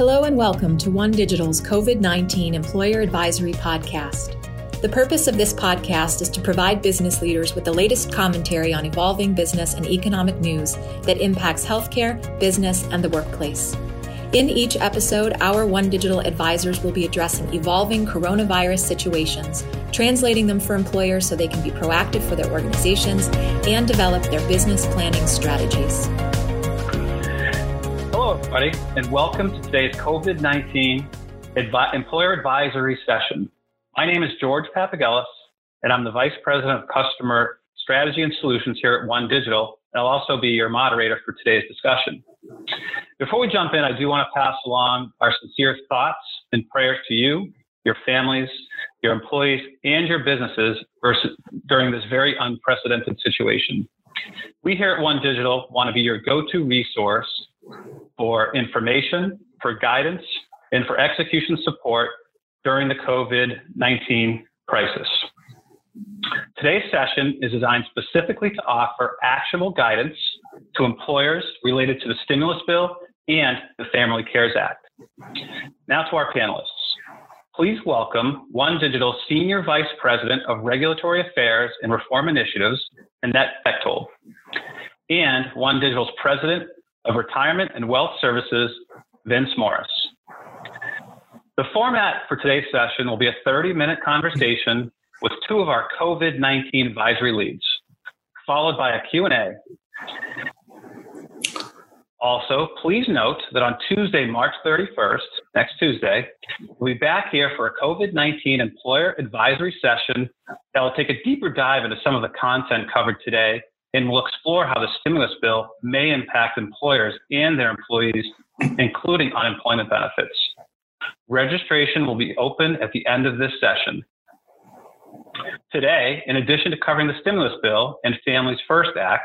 Hello and welcome to One Digital's COVID 19 Employer Advisory Podcast. The purpose of this podcast is to provide business leaders with the latest commentary on evolving business and economic news that impacts healthcare, business, and the workplace. In each episode, our One Digital advisors will be addressing evolving coronavirus situations, translating them for employers so they can be proactive for their organizations and develop their business planning strategies. Everybody, and welcome to today's COVID 19 Advi- Employer Advisory Session. My name is George Papagelis, and I'm the Vice President of Customer Strategy and Solutions here at One Digital. And I'll also be your moderator for today's discussion. Before we jump in, I do want to pass along our sincere thoughts and prayers to you, your families, your employees, and your businesses versus, during this very unprecedented situation. We here at One Digital want to be your go to resource for information, for guidance, and for execution support during the COVID 19 crisis. Today's session is designed specifically to offer actionable guidance to employers related to the stimulus bill and the Family Cares Act. Now to our panelists. Please welcome One Digital Senior Vice President of Regulatory Affairs and Reform Initiatives, Annette Bechtold, and One Digital's President of Retirement and Wealth Services, Vince Morris. The format for today's session will be a 30 minute conversation with two of our COVID 19 advisory leads, followed by a Q&A. Also, please note that on Tuesday, March 31st, next Tuesday, we'll be back here for a COVID 19 employer advisory session that will take a deeper dive into some of the content covered today and we'll explore how the stimulus bill may impact employers and their employees, including unemployment benefits. Registration will be open at the end of this session. Today, in addition to covering the stimulus bill and Families First Act,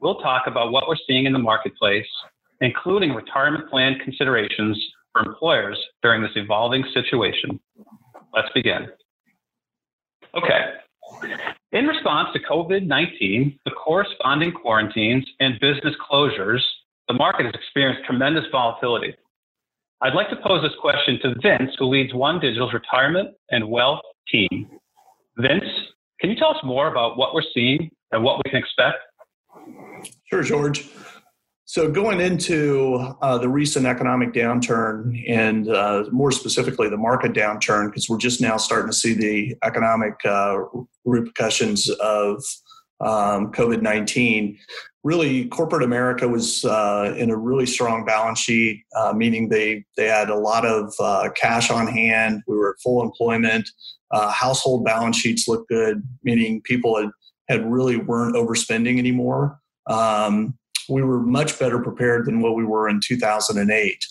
we'll talk about what we're seeing in the marketplace, including retirement plan considerations for employers during this evolving situation. Let's begin. Okay, in response to COVID 19, the corresponding quarantines and business closures, the market has experienced tremendous volatility. I'd like to pose this question to Vince, who leads One Digital's retirement and wealth team. Vince, can you tell us more about what we're seeing and what we can expect? Sure, George. So, going into uh, the recent economic downturn and uh, more specifically the market downturn, because we're just now starting to see the economic uh, repercussions of um, COVID 19, really corporate America was uh, in a really strong balance sheet, uh, meaning they, they had a lot of uh, cash on hand. We were at full employment. household balance sheets looked good, meaning people had, had really weren't overspending anymore. Um, we were much better prepared than what we were in 2008.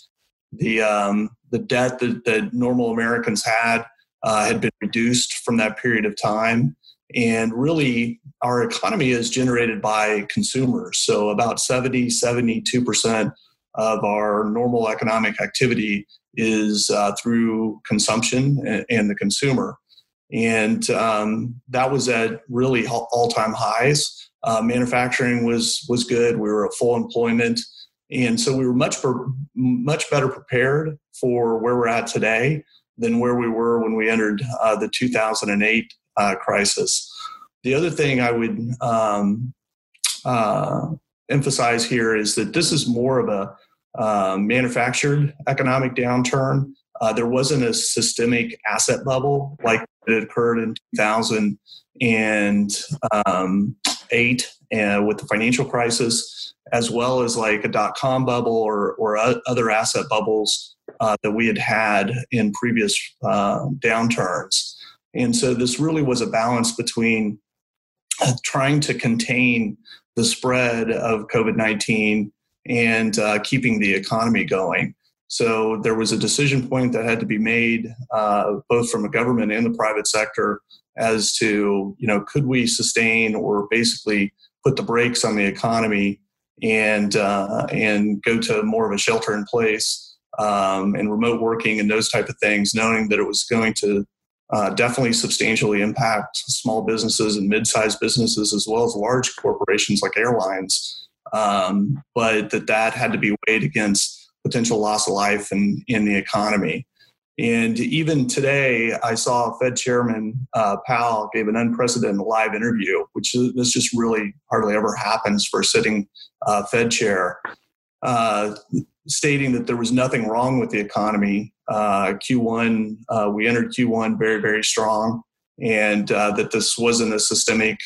The um, the debt that, that normal Americans had uh, had been reduced from that period of time, and really our economy is generated by consumers. So about 70, 72 percent of our normal economic activity is uh, through consumption and, and, the consumer. And um, that was at really all time highs. Uh, manufacturing was was good. We were at full employment, and so we were much much better prepared for where we're at today than where we were when we entered uh, the 2008 uh, crisis. The other thing I would um, uh, emphasize here is that this is more of a uh, manufactured economic downturn. Uh, there wasn't a systemic asset bubble like it occurred in 2000 and um, eight uh, with the financial crisis, as well as like a dot com bubble or, or other asset bubbles uh, that we had had in previous uh, downturns. And so this really was a balance between uh, trying to contain the spread of COVID 19 and uh, keeping the economy going. So there was a decision point that had to be made, uh, both from a government and the private sector, as to you know could we sustain or basically put the brakes on the economy and uh, and go to more of a shelter in place um, and remote working and those type of things, knowing that it was going to uh, definitely substantially impact small businesses and mid-sized businesses as well as large corporations like airlines, um, but that that had to be weighed against potential loss of life in, in the economy. And even today, I saw Fed Chairman uh, Powell gave an unprecedented live interview, which this just really hardly ever happens for a sitting uh, Fed chair, uh, stating that there was nothing wrong with the economy. Uh, Q1, uh, we entered Q1 very, very strong, and uh, that this wasn't a systemic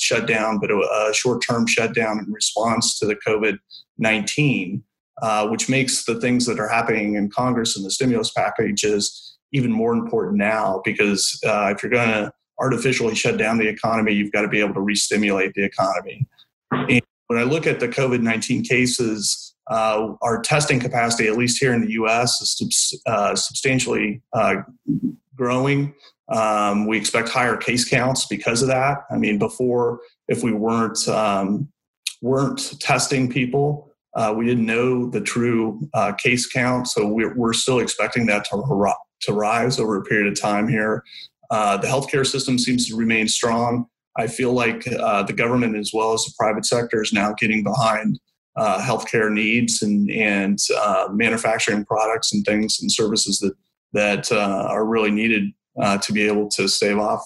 shutdown, but a, a short-term shutdown in response to the COVID 19 uh, which makes the things that are happening in Congress and the stimulus packages even more important now because uh, if you're going to artificially shut down the economy, you've got to be able to re-stimulate the economy. And when I look at the COVID 19 cases, uh, our testing capacity, at least here in the US, is uh, substantially uh, growing. Um, we expect higher case counts because of that. I mean, before, if we weren't um, weren't testing people, uh, we didn't know the true uh, case count, so we're, we're, still expecting that to, to rise over a period of time here. Uh, the healthcare system seems to remain strong. I feel like uh, the government, as well as the private sector, is now getting behind uh, healthcare needs and, and uh, manufacturing products and things and services that, that are really needed to be able to stave off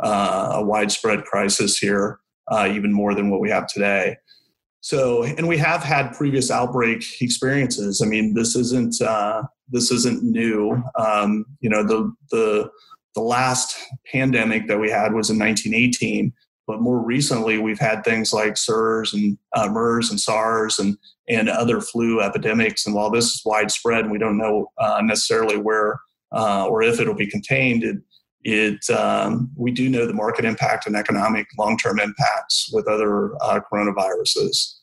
a widespread crisis here, even more than what we have today. So, and we have had previous outbreak experiences. I mean, this isn't uh, this isn't new. Um, you know, the the the last pandemic that we had was in 1918, but more recently we've had things like SARS and uh, MERS and SARS and and other flu epidemics. And while this is widespread, and we don't know uh, necessarily where uh, or if it'll be contained. It, it um, we do know the market impact and economic long-term impacts with other uh, coronaviruses.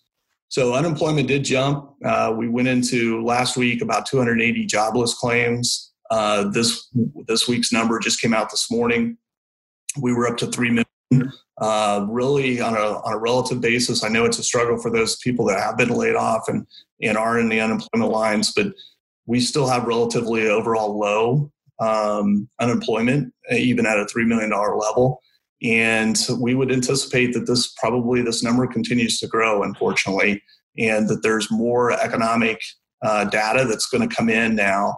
So unemployment did jump. Uh, we went into last week about 280 jobless claims. Uh, this this week's number just came out this morning. We were up to three million. Uh, really, on a on a relative basis, I know it's a struggle for those people that have been laid off and and are in the unemployment lines, but we still have relatively overall low um, unemployment, even at a $3 million level. And we would anticipate that this probably this number continues to grow, unfortunately, and that there's more economic uh, data that's going to come in now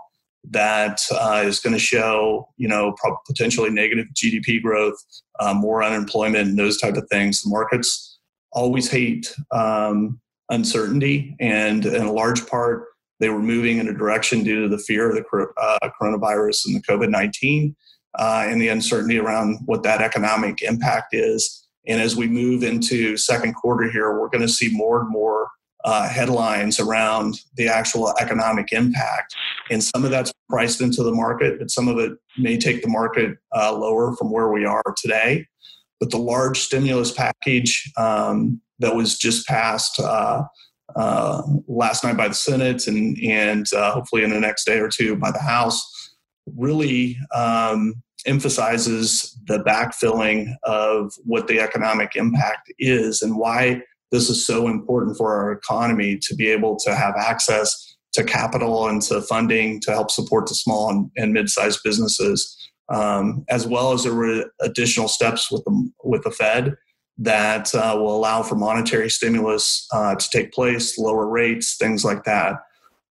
that uh, is going to show, you know, potentially negative GDP growth, uh, more unemployment, and those type of things. The markets always hate um, uncertainty, and in a large part, they were moving in a direction due to the fear of the uh, coronavirus and the COVID 19 uh, and the uncertainty around what that economic impact is. And as we move into second quarter here, we're going to see more and more uh, headlines around the actual economic impact. And some of that's priced into the market, but some of it may take the market uh, lower from where we are today. But the large stimulus package um, that was just passed uh, uh, last night by the Senate and, and uh, hopefully in the next day or two by the House really um, emphasizes the backfilling of what the economic impact is and why this is so important for our economy to be able to have access to capital and to funding to help support the small and, and mid-sized businesses um, as well as there were additional steps with the, with the Fed that uh, will allow for monetary stimulus uh, to take place, lower rates, things like that.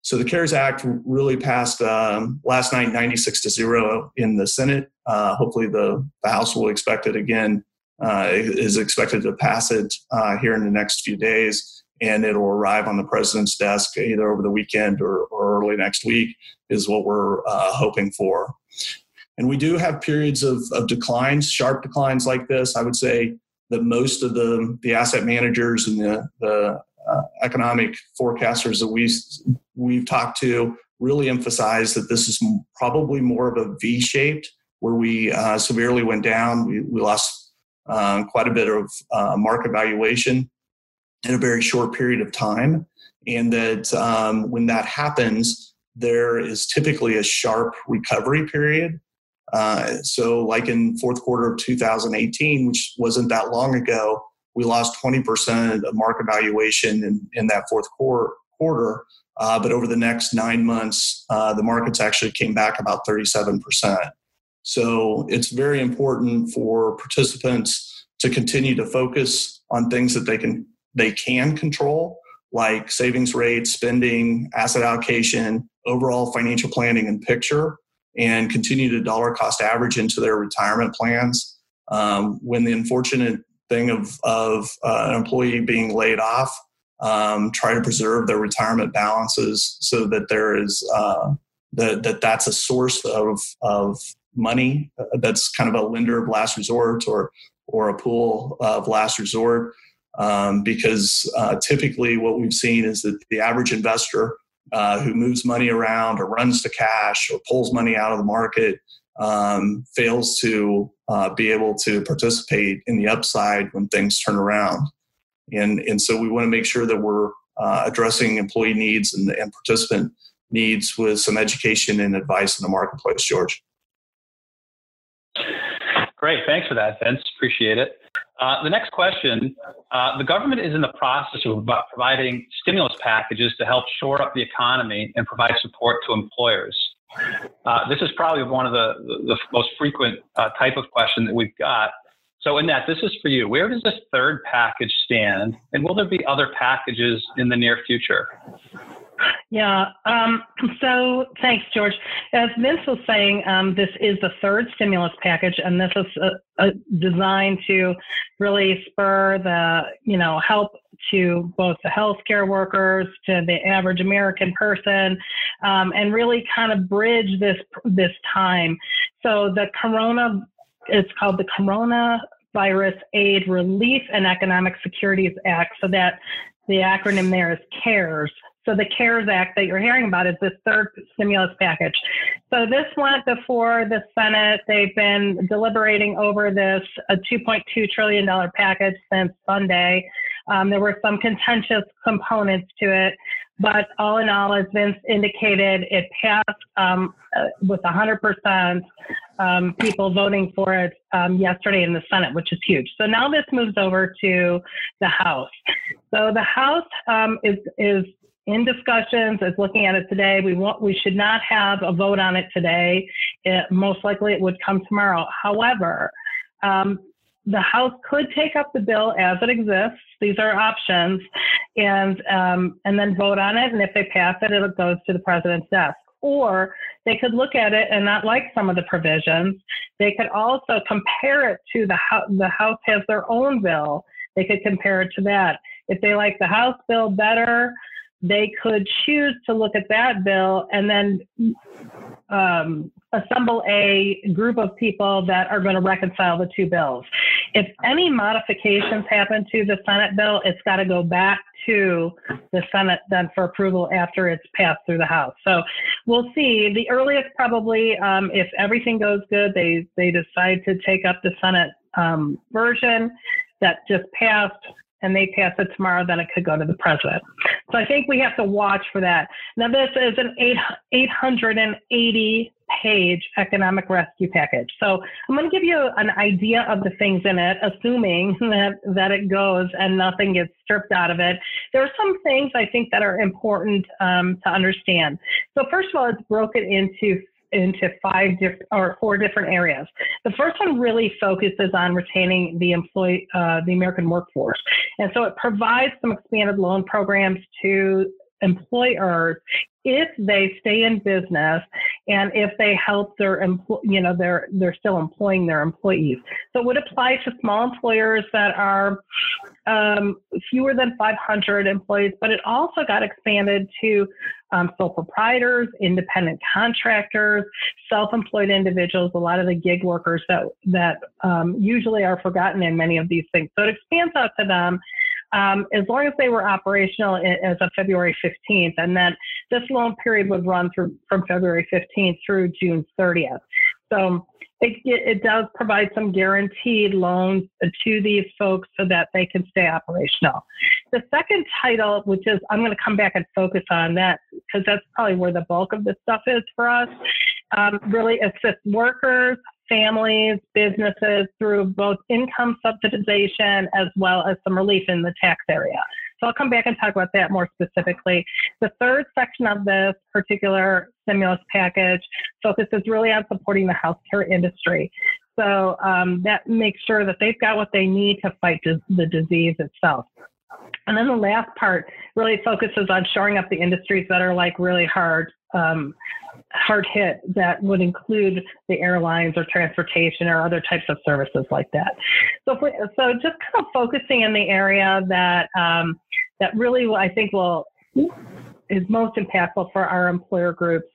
So the CARES Act really passed um, last night, 96 to zero in the Senate. Uh, hopefully, the, the House will expect it again. Uh, is expected to pass it uh, here in the next few days, and it'll arrive on the president's desk either over the weekend or, or early next week. Is what we're uh, hoping for. And we do have periods of, of declines, sharp declines like this. I would say that most of the, the asset managers and the, the uh, economic forecasters that we, we've talked to really emphasize that this is probably more of a V shaped where we uh, severely went down. We, we lost uh, quite a bit of uh, market valuation in a very short period of time. And that um, when that happens, there is typically a sharp recovery period uh, so, like in fourth quarter of 2018, which wasn't that long ago, we lost 20% of market valuation in, in that fourth quarter. quarter uh, but over the next nine months, uh, the markets actually came back about 37%. So it's very important for participants to continue to focus on things that they can they can control, like savings rates, spending, asset allocation, overall financial planning and picture, and continue to dollar cost average into their retirement plans. Um, when the unfortunate thing of, of uh, an employee being laid off, um, try to preserve their retirement balances so that there is uh, that, that that's a source of, of money that's kind of a lender of last resort or or a pool of last resort um, because uh, typically what we've seen is that the average investor uh, who moves money around or runs to cash or pulls money out of the market um, fails to uh, be able to participate in the upside when things turn around. And, and so we want to make sure that we're uh, addressing employee needs and, and participant needs with some education and advice in the marketplace, George. Great. Thanks for that, Vince. Appreciate it. Uh, the next question uh, the government is in the process of providing stimulus packages to help shore up the economy and provide support to employers. Uh, this is probably one of the, the, most frequent uh, type of question that we've got. So, that, this is for you. Where does this third package stand? And will there be other packages in the near future? Yeah. Um, so thanks, George. As Vince was saying, um, this is the third stimulus package, and this is a, a designed to really spur the, you know, help to both the healthcare workers, to the average American person, um, and really kind of bridge this this time. So the Corona, it's called the Corona Virus Aid Relief and Economic Securities Act. So that the acronym there is CARES. So the CARES Act that you're hearing about is this third stimulus package. So this went before the Senate. They've been deliberating over this a 2.2 trillion dollar package since Sunday. Um, there were some contentious components to it, but all in all, as Vince indicated, it passed um, uh, with 100% um, people voting for it um, yesterday in the Senate, which is huge. So now this moves over to the House. So the House um, is is in discussions as looking at it today. We want we should not have a vote on it today. It, most likely it would come tomorrow. However, um, the House could take up the bill as it exists. These are options, and um, and then vote on it. And if they pass it, it goes to the president's desk. Or they could look at it and not like some of the provisions. They could also compare it to the House. The House has their own bill. They could compare it to that. If they like the House bill better, they could choose to look at that bill and then um, assemble a group of people that are going to reconcile the two bills. If any modifications happen to the Senate bill, it's got to go back to the Senate then for approval after it's passed through the House. So we'll see. The earliest probably, um, if everything goes good, they they decide to take up the Senate um, version that just passed and they pass it tomorrow, then it could go to the president. So I think we have to watch for that. Now, this is an 880 page economic rescue package. So I'm going to give you an idea of the things in it, assuming that, that it goes and nothing gets stripped out of it. There are some things I think that are important um, to understand. So first of all, it's broken into into five different or four different areas. The first one really focuses on retaining the employee, uh, the American workforce, and so it provides some expanded loan programs to employers if they stay in business and if they help their employ, you know, they're they're still employing their employees. So it would apply to small employers that are um, fewer than 500 employees, but it also got expanded to um, sole proprietors, independent contractors, self-employed individuals, a lot of the gig workers that that um, usually are forgotten in many of these things. So it expands out to them um, as long as they were operational as of February 15th, and then this loan period would run through from February 15th through June 30th. So it, it, does provide some guaranteed loans to these folks so that they can stay operational. The second title, which is I'm going to come back and focus on that because that's probably where the bulk of this stuff is for us, um, really assists workers, families, businesses through both income subsidization as well as some relief in the tax area. So I'll come back and talk about that more specifically. The third section of this particular stimulus package focuses really on supporting the healthcare industry. So um, that makes sure that they've got what they need to fight the disease itself. And then the last part really focuses on shoring up the industries that are like really hard, um, hard hit. That would include the airlines or transportation or other types of services like that. So, we, so just kind of focusing in the area that um, that really I think will is most impactful for our employer groups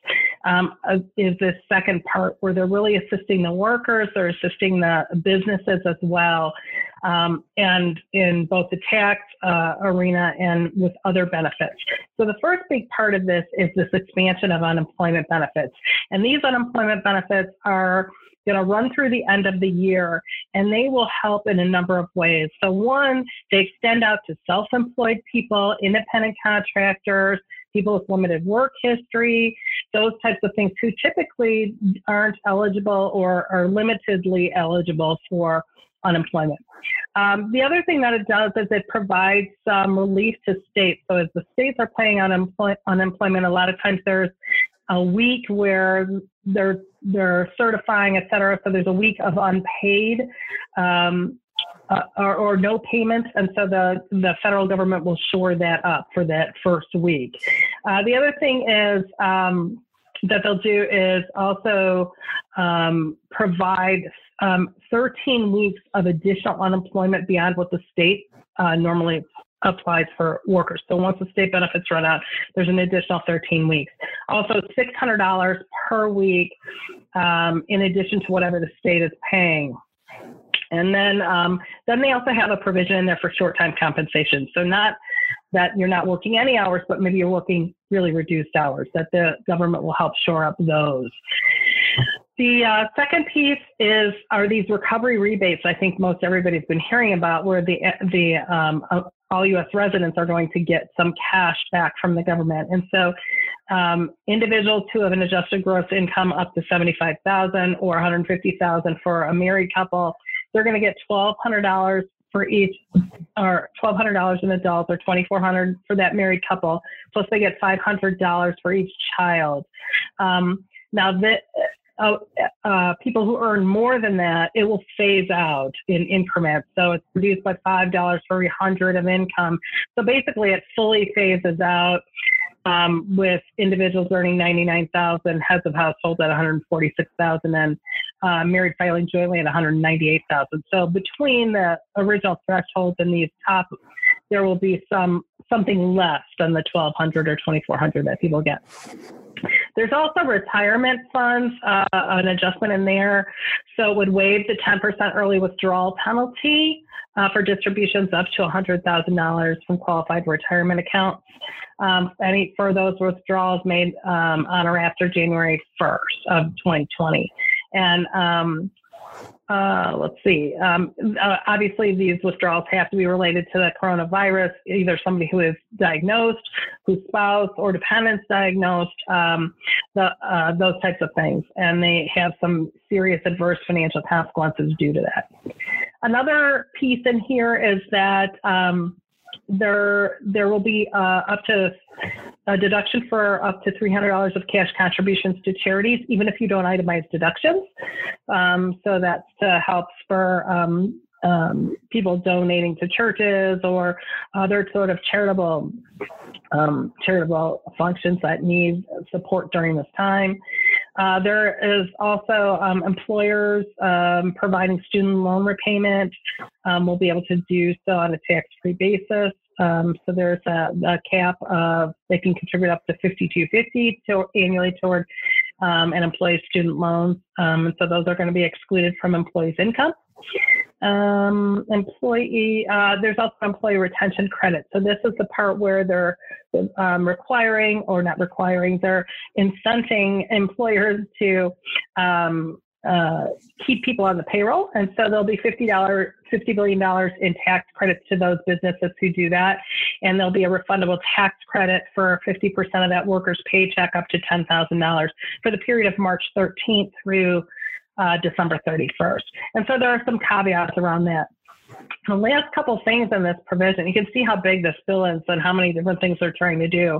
um, uh, is this second part where they're really assisting the workers, they're assisting the businesses as well, um, and in both the tax uh, arena and with other benefits. So the first big part of this is this expansion of unemployment benefits, and these unemployment benefits are going to run through the end of the year and they will help in a number of ways. So, one, they extend out to self employed people, independent contractors, people with limited work history, those types of things who typically aren't eligible or are limitedly eligible for unemployment. Um, the other thing that it does is it provides some relief to states. So as the states are paying unemploy- unemployment, a lot of times there's a week where they're they're certifying, et cetera. So there's a week of unpaid um, uh, or, or, no payments, and so the the federal government will shore that up for that first week. Uh, the other thing is. Um, that they'll do is also um, provide um, 13 weeks of additional unemployment beyond what the state uh, normally applies for workers. So once the state benefits run out, there's an additional 13 weeks. Also, $600 per week um, in addition to whatever the state is paying. And then, um, then they also have a provision in there for short-time compensation. So not that you're not working any hours, but maybe you're working really reduced hours. That the government will help shore up those. The uh, second piece is are these recovery rebates. I think most everybody's been hearing about, where the the um, uh, all U.S. residents are going to get some cash back from the government, and so um, individuals who have an adjusted gross income up to seventy-five thousand or one hundred fifty thousand for a married couple, they're going to get twelve hundred dollars for each, or twelve hundred dollars an adult, or twenty four hundred for that married couple. Plus, they get five hundred dollars for each child. Um, now, that uh, uh, people who earn more than that, it will phase out in increments. So it's reduced by five dollars for every hundred of income. So basically, it fully phases out um, with individuals earning 99,000, heads of households at 146,000, and uh, married filing jointly at 198,000. So between the original thresholds and these top, there will be some something less than the 1,200 or 2,400 that people get. There's also retirement funds, uh, an adjustment in there. So it would waive the 10% early withdrawal penalty uh, for distributions up to $100,000 from qualified retirement accounts. Um, any for those withdrawals made um, on or after January 1st of 2020. And um, uh, let's see. Um, uh, obviously, these withdrawals have to be related to the coronavirus, either somebody who is diagnosed, whose spouse or dependents diagnosed, um, the, uh, those types of things. And they have some serious adverse financial consequences due to that. Another piece in here is that um, there there will be uh, up to a deduction for up to $300 of cash contributions to charities, even if you don't itemize deductions. Um, so that's to help spur um, um, people donating to churches or other sort of charitable um, charitable functions that need support during this time. Uh, there is also um, employers um, providing student loan repayment um, will be able to do so on a tax-free basis. Um, so there's a, a, cap of they can contribute up to 5250 to annually toward um, an employee's student loans, um, and so those are going to be excluded from employees' income. Um, employee, uh, there's also employee retention credit. So this is the part where they're um, requiring or not requiring, they're incenting employers to um, uh, keep people on the payroll. And so there'll be $50, $50 billion in tax credits to those businesses who do that. And there'll be a refundable tax credit for 50% of that worker's paycheck up to $10,000 for the period of March 13th through uh, December 31st. And so there are some caveats around that. The last couple things in this provision, you can see how big this bill is and how many different things they're trying to do,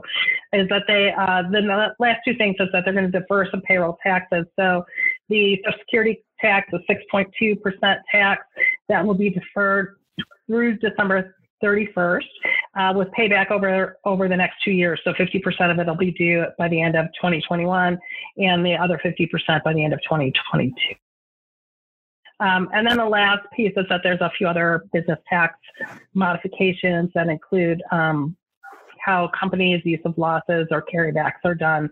is that they, uh, the last two things is that they're going to defer some payroll taxes. So the Social Security tax, the 6.2% tax, that will be deferred through December 31st. Uh, with payback over over the next two years. So 50% of it will be due by the end of 2021, and the other 50% by the end of 2022. Um, and then the last piece is that there's a few other business tax modifications that include um, how companies' use of losses or carrybacks are done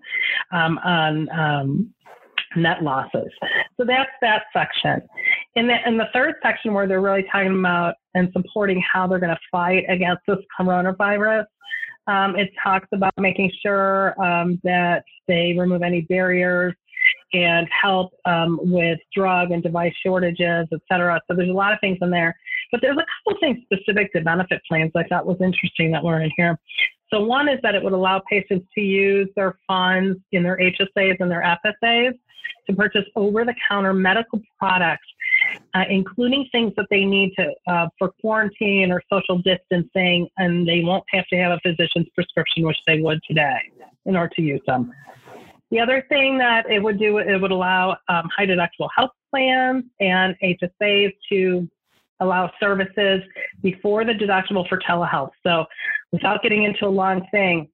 um, on um, net losses. So that's that section. In the, in the third section, where they're really talking about and supporting how they're going to fight against this coronavirus, um, it talks about making sure um, that they remove any barriers and help um, with drug and device shortages, et cetera. So there's a lot of things in there. But there's a couple things specific to benefit plans I thought was interesting that were in here. So one is that it would allow patients to use their funds in their HSAs and their FSAs to purchase over-the-counter medical products, uh, including things that they need to uh, for quarantine or social distancing, and they won't have to have a physician's prescription, which they would today, in order to use them. The other thing that it would do, it would allow um, high deductible health plans and HSAs to allow services before the deductible for telehealth. So without getting into a long thing,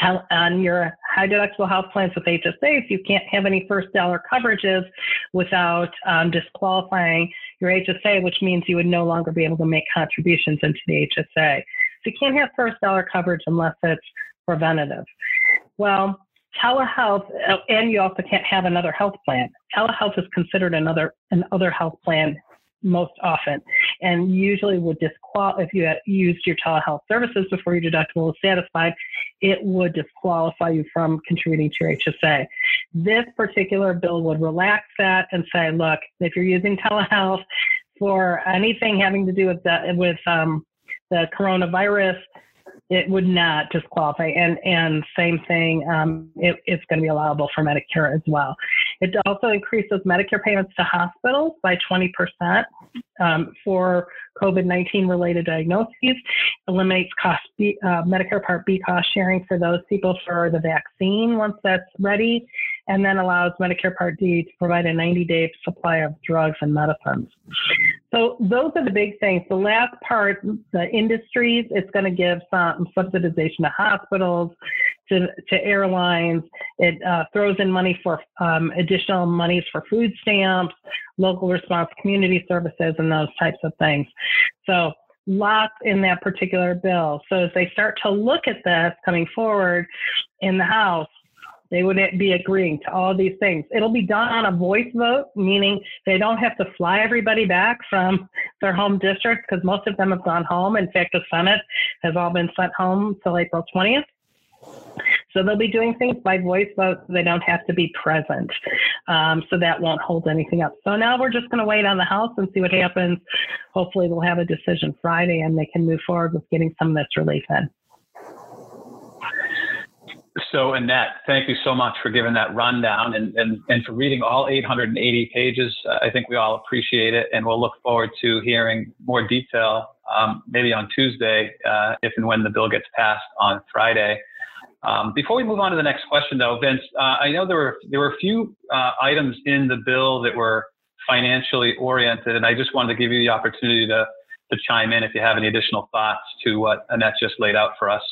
tell, on your high deductible health plans with HSAs, you can't have any first dollar coverages without um, disqualifying your HSA, which means you would no longer be able to make contributions into the HSA. So you can't have first dollar coverage unless it's preventative. Well, telehealth, uh, and you also can't have another health plan. Telehealth is considered another another health plan most often, and usually would disqualify if you used your telehealth services before your deductible was satisfied, it would disqualify you from contributing to your HSA. This particular bill would relax that and say, look, if you're using telehealth for anything having to do with the, with um, the coronavirus, it would not disqualify. And and same thing, um, it, it's going to be allowable for Medicare as well. It also increases Medicare payments to hospitals by 20% um, for COVID-19 related diagnoses, eliminates cost B, uh, Medicare Part B cost sharing for those people for the vaccine once that's ready, and then allows Medicare Part D to provide a 90-day supply of drugs and medicines. So those are the big things. The last part, the industries, it's going to give some subsidization to hospitals, to, to airlines. It uh, throws in money for um, additional monies for food stamps, local response community services, and those types of things. So lots in that particular bill. So as they start to look at this coming forward in the House, they would be agreeing to all these things. It'll be done on a voice vote, meaning they don't have to fly everybody back from their home districts because most of them have gone home. In fact, the Senate has all been sent home till April 20th. So they'll be doing things by voice vote. They don't have to be present. Um, so that won't hold anything up. So now we're just going to wait on the House and see what happens. Hopefully, we'll have a decision Friday and they can move forward with getting some of this relief in. So, Annette, thank you so much for giving that rundown and, and, and for reading all 880 pages. Uh, I think we all appreciate it, and we'll look forward to hearing more detail um, maybe on Tuesday uh, if and when the bill gets passed on Friday. Um, before we move on to the next question, though, Vince, uh, I know there were there were a few uh, items in the bill that were financially oriented, and I just wanted to give you the opportunity to to chime in if you have any additional thoughts to what Annette just laid out for us.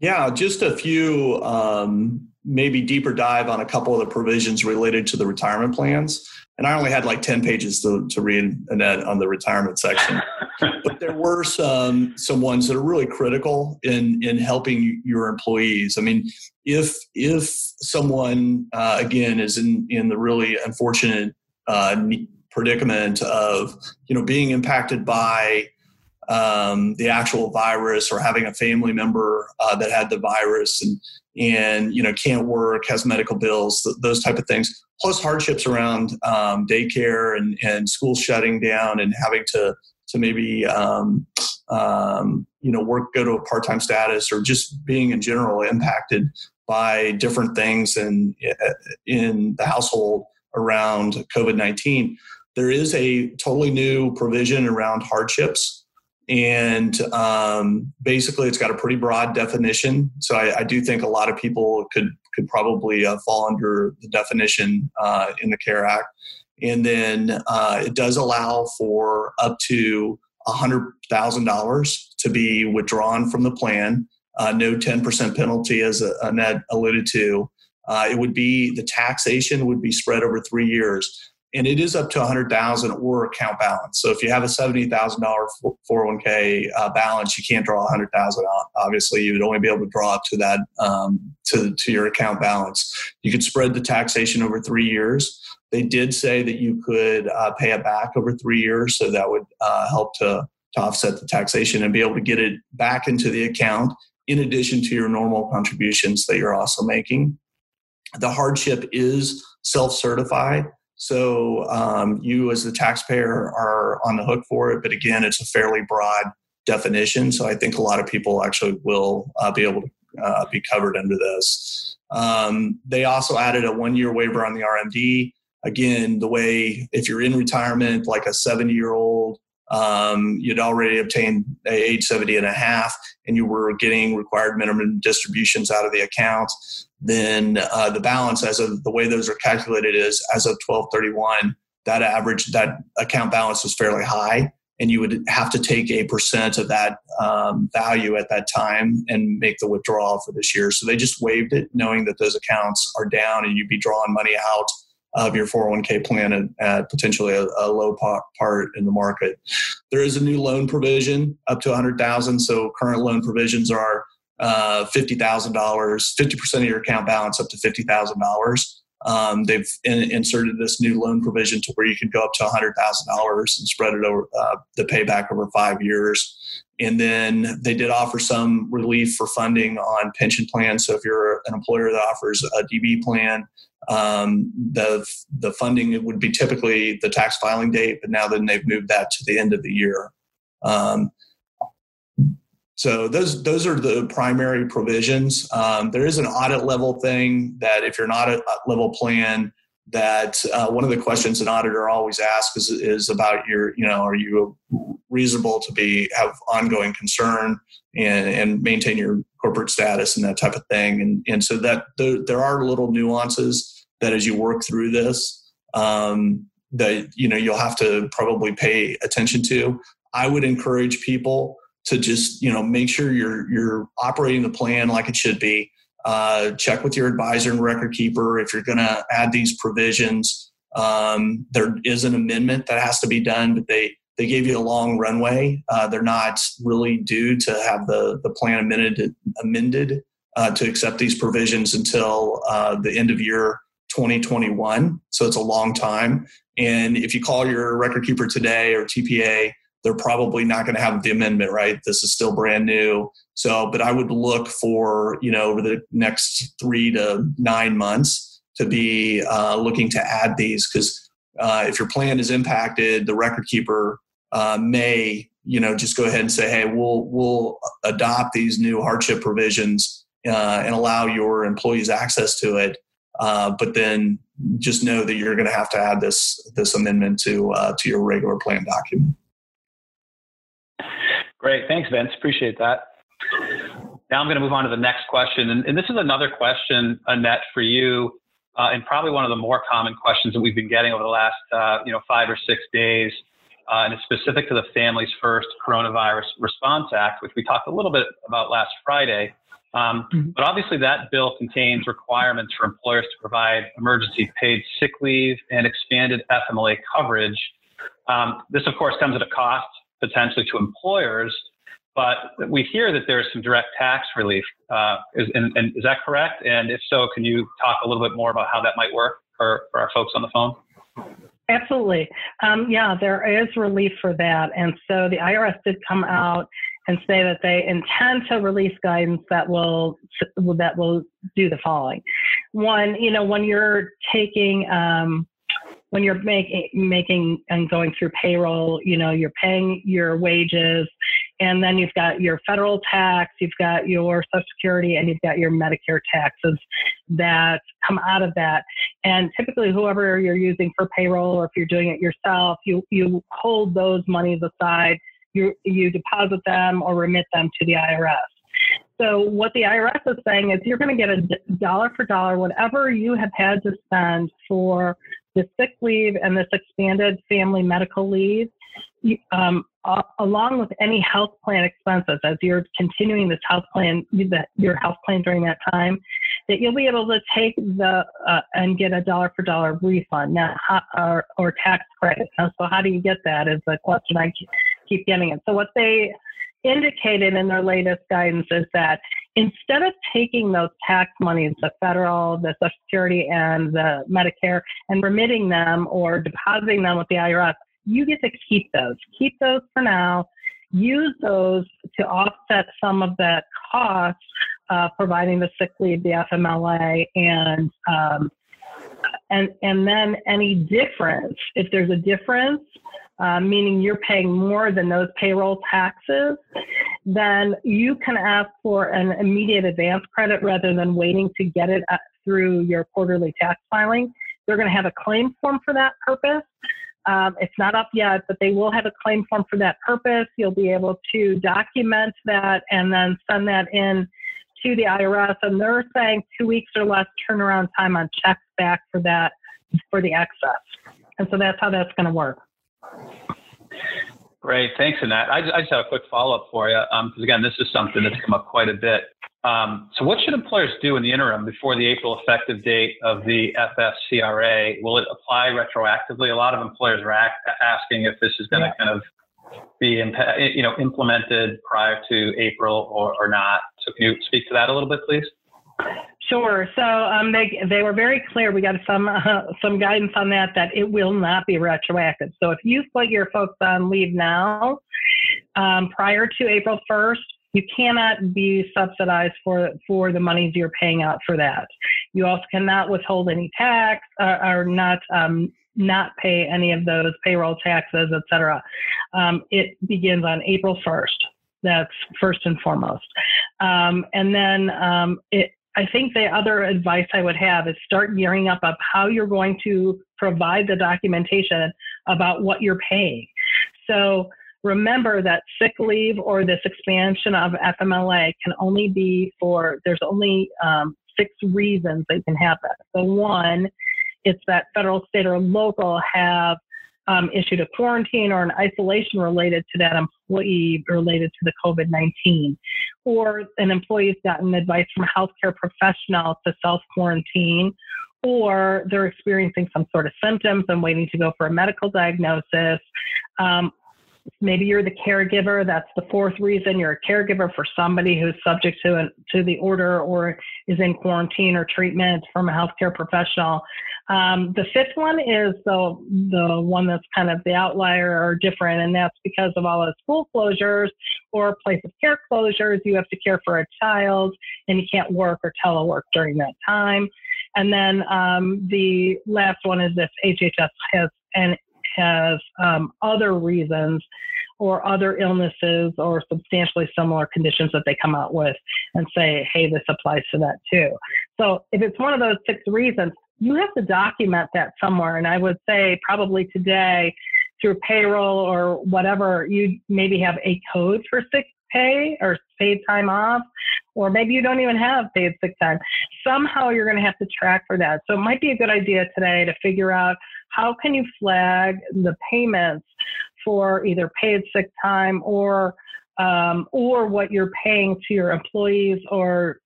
Yeah, just a few, um, maybe deeper dive on a couple of the provisions related to the retirement plans. And I only had like 10 pages to, to read Annette on the retirement section. but there were some some ones that are really critical in in helping your employees. I mean, if if someone uh, again is in in the really unfortunate uh, predicament of you know being impacted by um, the actual virus or having a family member uh, that had the virus and and you know can't work has medical bills th- those type of things plus hardships around um, daycare and and schools shutting down and having to to maybe um, um you know work go to a part-time status or just being in general impacted by different things in in the household around covid-19 there is a totally new provision around hardships and um, basically it's got a pretty broad definition. So I, I, do think a lot of people could could probably uh, fall under the definition uh, in the CARE Act. And then uh, it does allow for up to $100,000 to be withdrawn from the plan. Uh, no 10% penalty, as Annette alluded to. Uh, it would be the taxation would be spread over three years and it is up to 100000 or account balance. So if you have a $70000 401k uh, balance you can't draw 100000 obviously you would only be able to draw up to that um, to, to your account balance. You could spread the taxation over three years. They did say that you could uh, pay it back over three years so that would uh, help to, to offset the taxation and be able to get it back into the account in addition to your normal contributions that you're also making. The hardship is self-certified so um, you, as the taxpayer, are on the hook for it. But again, it's a fairly broad definition. So I think a lot of people actually will uh, be able to uh, be covered under this. Um, they also added a one year waiver on the RMD. Again, the way if you're in retirement, like a 70 year old, um, you'd already obtained age 70 and a half, and you were getting required minimum distributions out of the account then uh, the balance as of the way those are calculated is as of 1231 that average that account balance was fairly high and you would have to take a percent of that um, value at that time and make the withdrawal for this year. So they just waived it knowing that those accounts are down and you'd be drawing money out of your 401k plan at, at potentially a, a, low part in the market. There is a new loan provision up to 100000 so current loan provisions are uh, $50,000, 50% of your account balance up to $50,000. Um, they've in, inserted this new loan provision to where you can go up to $100,000 and spread it over uh, the payback over five years. And then they did offer some relief for funding on pension plans. So if you're an employer that offers a DB plan, um, the the funding would be typically the tax filing date, but now then they've moved that to the end of the year. Um, so those those are the primary provisions. Um, there is an audit level thing that if you're not a level plan, that uh, one of the questions an auditor always asks is, is about your you know are you reasonable to be have ongoing concern and, and maintain your corporate status and that type of thing and and so that there, there are little nuances that as you work through this um, that you know you'll have to probably pay attention to. I would encourage people to just you know make sure you're you're operating the plan like it should be. Uh, check with your advisor and record keeper if you're going to add these provisions. Um, there is an amendment that has to be done, but they they gave you a long runway. Uh, they're not really due to have the the plan amended amended uh, to accept these provisions until uh, the end of year 2021. So it's a long time. And if you call your record keeper today or TPA they're probably not going to have the amendment, right? This is still brand new. So, but I would look for, you know, over the next three to nine months to be uh, looking to add these because uh, if your plan is impacted, the record keeper uh, may, you know, just go ahead and say, hey, we'll we'll adopt these new hardship provisions uh, and allow your employees access to it. Uh, but then just know that you're going to have to add this this amendment to uh, to your regular plan document. Great. Thanks, Vince. Appreciate that. Now I'm going to move on to the next question. And, and this is another question, Annette, for you, uh, and probably one of the more common questions that we've been getting over the last, uh, you know, five or six days. Uh, and it's specific to the Families First Coronavirus Response Act, which we talked a little bit about last Friday. Um, mm-hmm. But obviously, that bill contains requirements for employers to provide emergency paid sick leave and expanded FMLA coverage. Um, this, of course, comes at a cost potentially to employers. But we hear that there's some direct tax relief. Uh, is, and, and, is that correct? And if so, can you talk a little bit more about how that might work for, for our folks on the phone? Absolutely. Um, yeah, there is relief for that. And so the IRS did come out and say that they intend to release guidance that will that will do the following. One, you know, when you're taking um, when you're making making and going through payroll, you know, you're paying your wages, and then you've got your federal tax, you've got your Social Security, and you've got your Medicare taxes that come out of that. And typically, whoever you're using for payroll, or if you're doing it yourself, you you hold those monies aside. You you deposit them or remit them to the IRS. So what the IRS is saying is you're going to get a dollar for dollar whatever you have had to spend for the sick leave and this expanded family medical leave, um, uh, along with any health plan expenses, as you're continuing this health plan, your health plan during that time, that you'll be able to take the uh, and get a dollar for dollar refund now, or, or tax credit. Now, so how do you get that? Is the question I keep getting it. So what they indicated in their latest guidance is that instead of taking those tax monies, the federal, the Social Security, and the Medicare, and remitting them or depositing them with the IRS, you get to keep those. Keep those for now. Use those to offset some of that cost, uh, providing the sick leave, the FMLA, and um, and and then any difference, if there's a difference, uh, meaning you're paying more than those payroll taxes, then you can ask for an immediate advance credit rather than waiting to get it uh, through your quarterly tax filing. They're going to have a claim form for that purpose. Um, it's not up yet, but they will have a claim form for that purpose. You'll be able to document that and then send that in to the IRS. And they're saying two weeks or less turnaround time on checks back for that, for the excess. And so that's how that's going to work. Great, thanks, Annette. I, I just have a quick follow up for you because um, again, this is something that's come up quite a bit. Um, so, what should employers do in the interim before the April effective date of the FFCRA? Will it apply retroactively? A lot of employers are act, asking if this is going to yeah. kind of be you know implemented prior to April or, or not. So, can you speak to that a little bit, please? Sure. So um, they they were very clear. We got some uh, some guidance on that that it will not be retroactive. So if you put your folks on leave now, um, prior to April first, you cannot be subsidized for for the monies you're paying out for that. You also cannot withhold any tax or, or not um, not pay any of those payroll taxes, etc. Um, it begins on April 1st. That's first and foremost. Um, and then um, it, I think the other advice I would have is start gearing up of how you're going to provide the documentation about what you're paying. So remember that sick leave or this expansion of FMLA can only be for, there's only um, six reasons they can have that. So one, it's that federal, state, or local have um, issued a quarantine or an isolation related to that employee related to the COVID 19, or an employee has gotten advice from a healthcare professional to self quarantine, or they're experiencing some sort of symptoms and waiting to go for a medical diagnosis, um, maybe you're the caregiver. That's the fourth reason you're a caregiver for somebody who's subject to an, to the order or is in quarantine or treatment from a healthcare professional. Um, the fifth one is the the one that's kind of the outlier or different, and that's because of all the school closures or place of care closures. You have to care for a child, and you can't work or telework during that time. And then um, the last one is if HHS has an has um, other reasons or other illnesses or substantially similar conditions that they come out with and say, hey, this applies to that too. So if it's one of those six reasons, you have to document that somewhere. And I would say probably today through payroll or whatever, you maybe have a code for sick pay or paid time off, or maybe you don't even have paid sick time. Somehow you're going to have to track for that. So it might be a good idea today to figure out how can you flag the payments for either paid sick time or um, or what you're paying to your employees or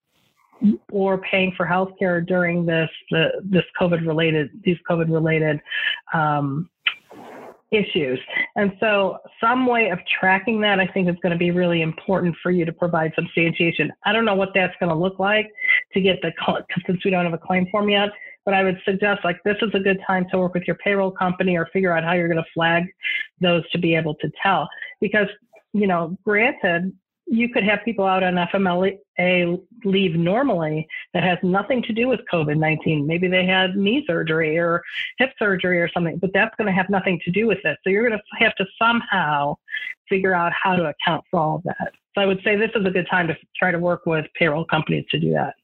or paying for healthcare during this the, this COVID related these COVID related um, issues. And so, some way of tracking that, I think, is going to be really important for you to provide substantiation. I don't know what that's going to look like to get the since we don't have a claim form yet. But I would suggest like this is a good time to work with your payroll company or figure out how you're going to flag those to be able to tell. Because, you know, granted, you could have people out on FMLA leave normally that has nothing to do with COVID 19. Maybe they had knee surgery or hip surgery or something, but that's going to have nothing to do with it. So you're going to have to somehow figure out how to account for all of that. So I would say this is a good time to try to work with payroll companies to do that.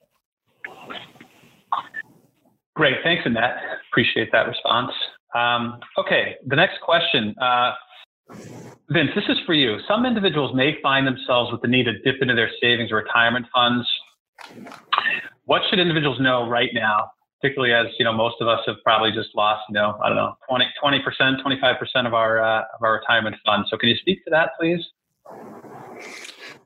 Great. Thanks, Annette. Appreciate that response. Um, okay, the next question. Uh, Vince, this is for you. Some individuals may find themselves with the need to dip into their savings or retirement funds. What should individuals know right now particularly as you know most of us have probably just lost you know I don't know 20 percent, 25 percent of our uh, of our retirement fund. So can you speak to that, please?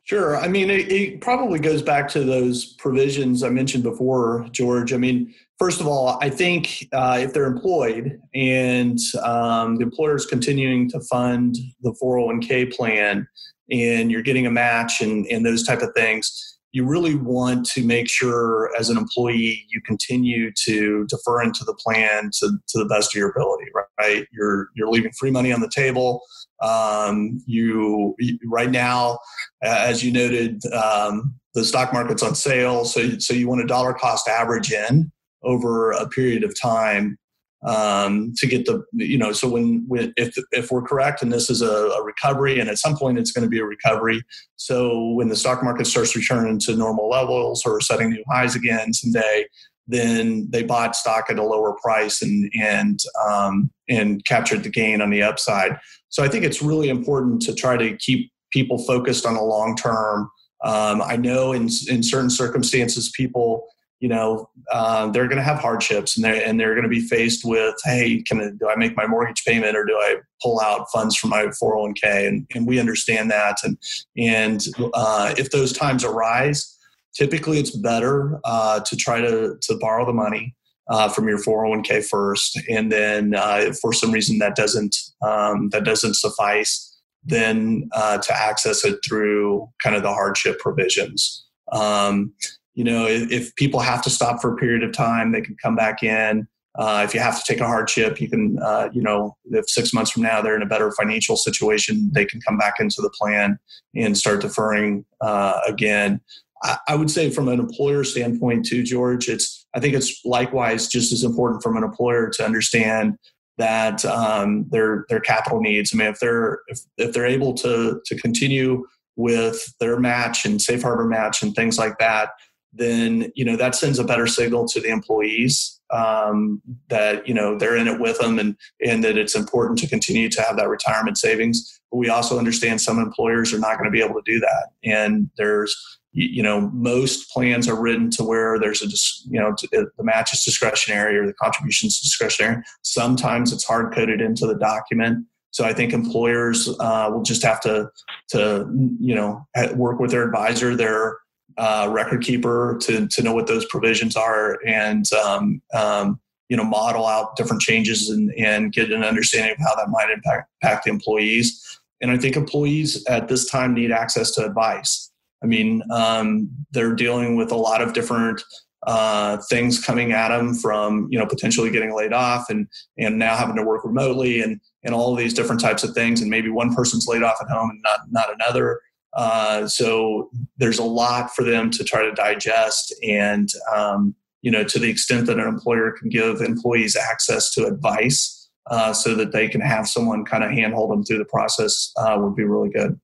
Sure. I mean, it, it, probably goes back to those provisions I mentioned before, George. I mean, first of all, I think uh, if they're employed and um, the employer is continuing to fund the 401k plan and you're getting a match and, and those type of things, you really want to make sure as an employee you continue to defer into the plan to, to the best of your ability right? You're you're leaving free money on the table. Um, you right now as you noted um, the stock market's on sale so so you want a dollar cost average in over a period of time um, to get the you know so when, when if if we're correct and this is a, a recovery and at some point it's going to be a recovery so when the stock market starts returning to normal levels or setting new highs again someday then they bought stock at a lower price and and um, and captured the gain on the upside. So i think it's really important to try to keep people focused on the long term. Um, i know in in certain circumstances people you know uh, they're going to have hardships and they're and they're going to be faced with hey can I, do i make my mortgage payment or do i pull out funds from my 401k and, and we understand that. And and uh, if those times arise typically it's better uh, to try to to borrow the money uh, from your 401k first. And then uh, for some reason that doesn't um, that doesn't suffice then uh, to access it through kind of the hardship provisions. Um, you know, if people have to stop for a period of time, they can come back in. Uh, if you have to take a hardship, you can, uh, you know, if six months from now they're in a better financial situation, they can come back into the plan and start deferring uh, again. I, I, would say, from an employer standpoint, too, George, it's I think it's likewise just as important from an employer to understand that um, their their capital needs. I mean, if they're if, if they're able to to continue with their match and safe harbor match and things like that then you know that sends a better signal to the employees um, that you know they're in it with them and and that it's important to continue to have that retirement savings. But we also understand some employers are not going to be able to do that. And there's you know most plans are written to where there's a you know the match is discretionary or the contributions discretionary. Sometimes it's hard coded into the document. So I think employers uh, will just have to to you know work with their advisor, their uh, record keeper to to know what those provisions are and um, um, you know model out different changes and, and get an understanding of how that might impact, impact the employees. And I think employees at this time need access to advice. I mean, um, they're dealing with a lot of different uh, things coming at them from you know potentially getting laid off and and now having to work remotely and and all these different types of things. And maybe one person's laid off at home and not not another. Uh, so there's a lot for them to try to digest. And, um, you know, to the extent that an employer can give employees access to advice uh, so that they can have someone kind of handhold them through the process uh, would be really good.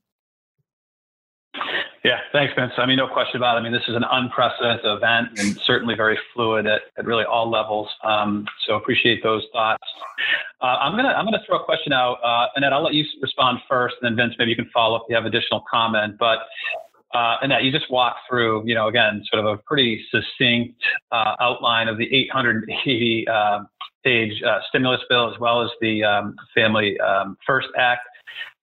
Yeah, thanks, Vince. I mean, no question about it. I mean, this is an unprecedented event and certainly very fluid at, at really all levels. Um, so appreciate those thoughts. Uh, I'm gonna I'm gonna throw a question out, uh, Annette. I'll let you respond first, and then Vince, maybe you can follow up if you have additional comment. But uh, Annette, you just walked through, you know, again, sort of a pretty succinct uh, outline of the 880 uh, page uh, stimulus bill as well as the um, Family um, First Act.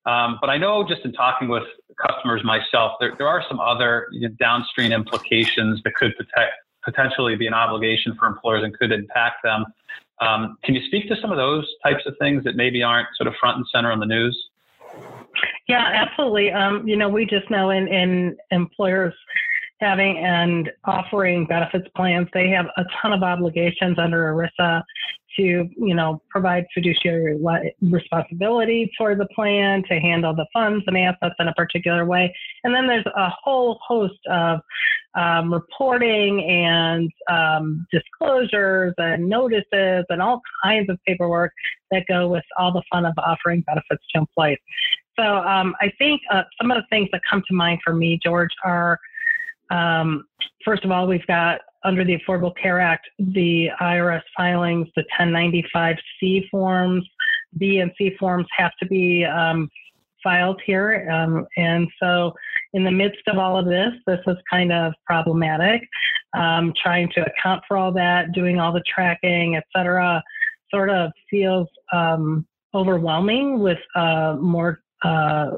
Um, but I know just in talking with customers myself, there, there are some other you know, downstream implications that could protect, potentially be an obligation for employers and could impact them. Um, can you speak to some of those types of things that maybe aren't sort of front and center on the news? Yeah, absolutely. Um, you know, we just know in, in employers having and offering benefits plans, they have a ton of obligations under ERISA to, you know, provide fiduciary responsibility for the plan, to handle the funds and assets in a particular way. And then there's a whole host of um, reporting and um, disclosures and notices and all kinds of paperwork that go with all the fun of offering benefits to employees. So um, I think uh, some of the things that come to mind for me, George, are um, first of all, we've got under the Affordable Care Act, the IRS filings, the 1095C forms, B and C forms have to be um, filed here. Um, and so in the midst of all of this, this is kind of problematic. Um, trying to account for all that, doing all the tracking, et cetera, sort of feels um, overwhelming with uh, more uh,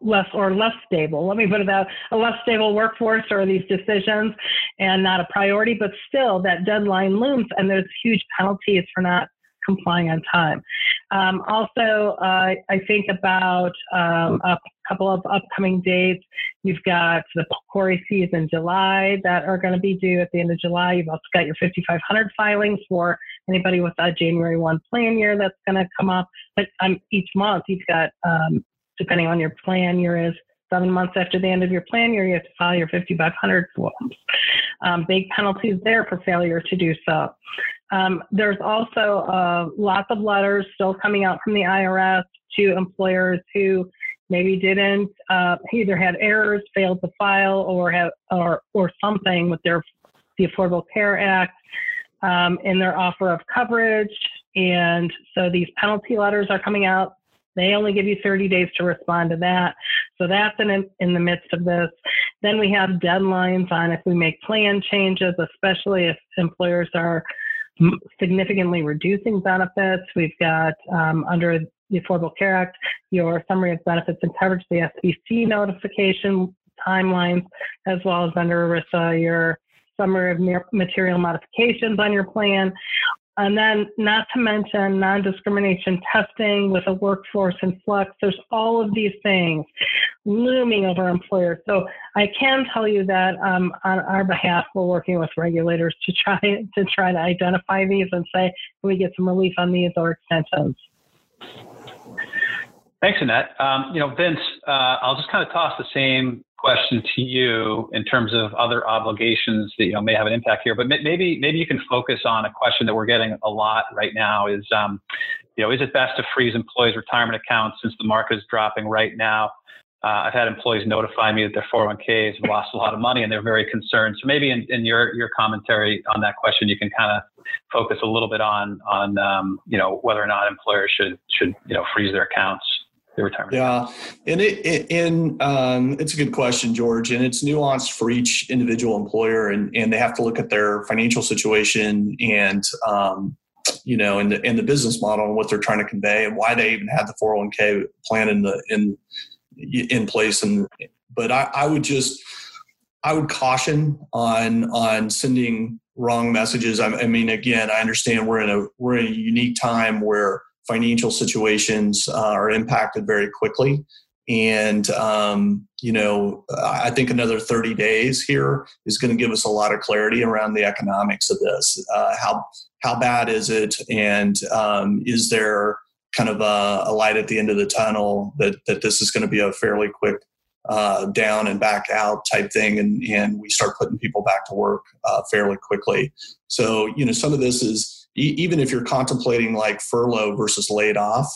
less or less stable. Let me put it that a less stable workforce or these decisions and not a priority, but still that deadline looms and there's huge penalties for not complying on time. Um, also, uh, I think about um, a couple of upcoming dates. You've got the PCORI fees in July that are going to be due at the end of July. You've also got your 5500 filings for anybody with a January 1 plan year that's going to come up. But um, each month, you've got um, depending on your plan year is seven months after the end of your plan year, you have to file your 5500 forms. Um, big penalties there for failure to do so. Um, there's also uh, lots of letters still coming out from the IRS to employers who maybe didn't uh, either had errors, failed to file, or have or or something with their the Affordable Care Act um, in their offer of coverage. And so these penalty letters are coming out they only give you 30 days to respond to that. So that's in, in the midst of this. Then we have deadlines on if we make plan changes, especially if employers are significantly reducing benefits. We've got um, under the Affordable Care Act, your summary of benefits and coverage, the SBC notification timelines, as well as under ERISA, your summary of material modifications on your plan. And then, not to mention non discrimination testing with a workforce in flux. There's all of these things looming over employers. So, I can tell you that um, on our behalf, we're working with regulators to try to try to identify these and say, can we get some relief on these or extensions? Thanks, Annette. Um, you know, Vince, uh, I'll just kind of toss the same question to you in terms of other obligations that you know may have an impact here. But maybe maybe you can focus on a question that we're getting a lot right now: is um, you know is it best to freeze employees' retirement accounts since the market is dropping right now? Uh, I've had employees notify me that their 401ks have lost a lot of money and they're very concerned. So maybe in, in your your commentary on that question, you can kind of focus a little bit on on um, you know whether or not employers should should you know freeze their accounts the retirement? Yeah, and it, it in um, it's a good question, George, and it's nuanced for each individual employer, and and they have to look at their financial situation and um, you know, and the and the business model and what they're trying to convey and why they even had the 401k plan in the in in place. And but I, I would just I would caution on on sending wrong messages. I, I mean, again, I understand we're in a we're in a unique time where financial situations uh, are impacted very quickly. And, um, you know, I think another 30 days here is going to give us a lot of clarity around the economics of this. Uh, how, how bad is it? And um, is there kind of a, a, light at the end of the tunnel that, that this is going to be a fairly quick uh, down and back out type thing, and, and we start putting people back to work uh, fairly quickly. So, you know, some of this is even if you're contemplating like furlough versus laid off,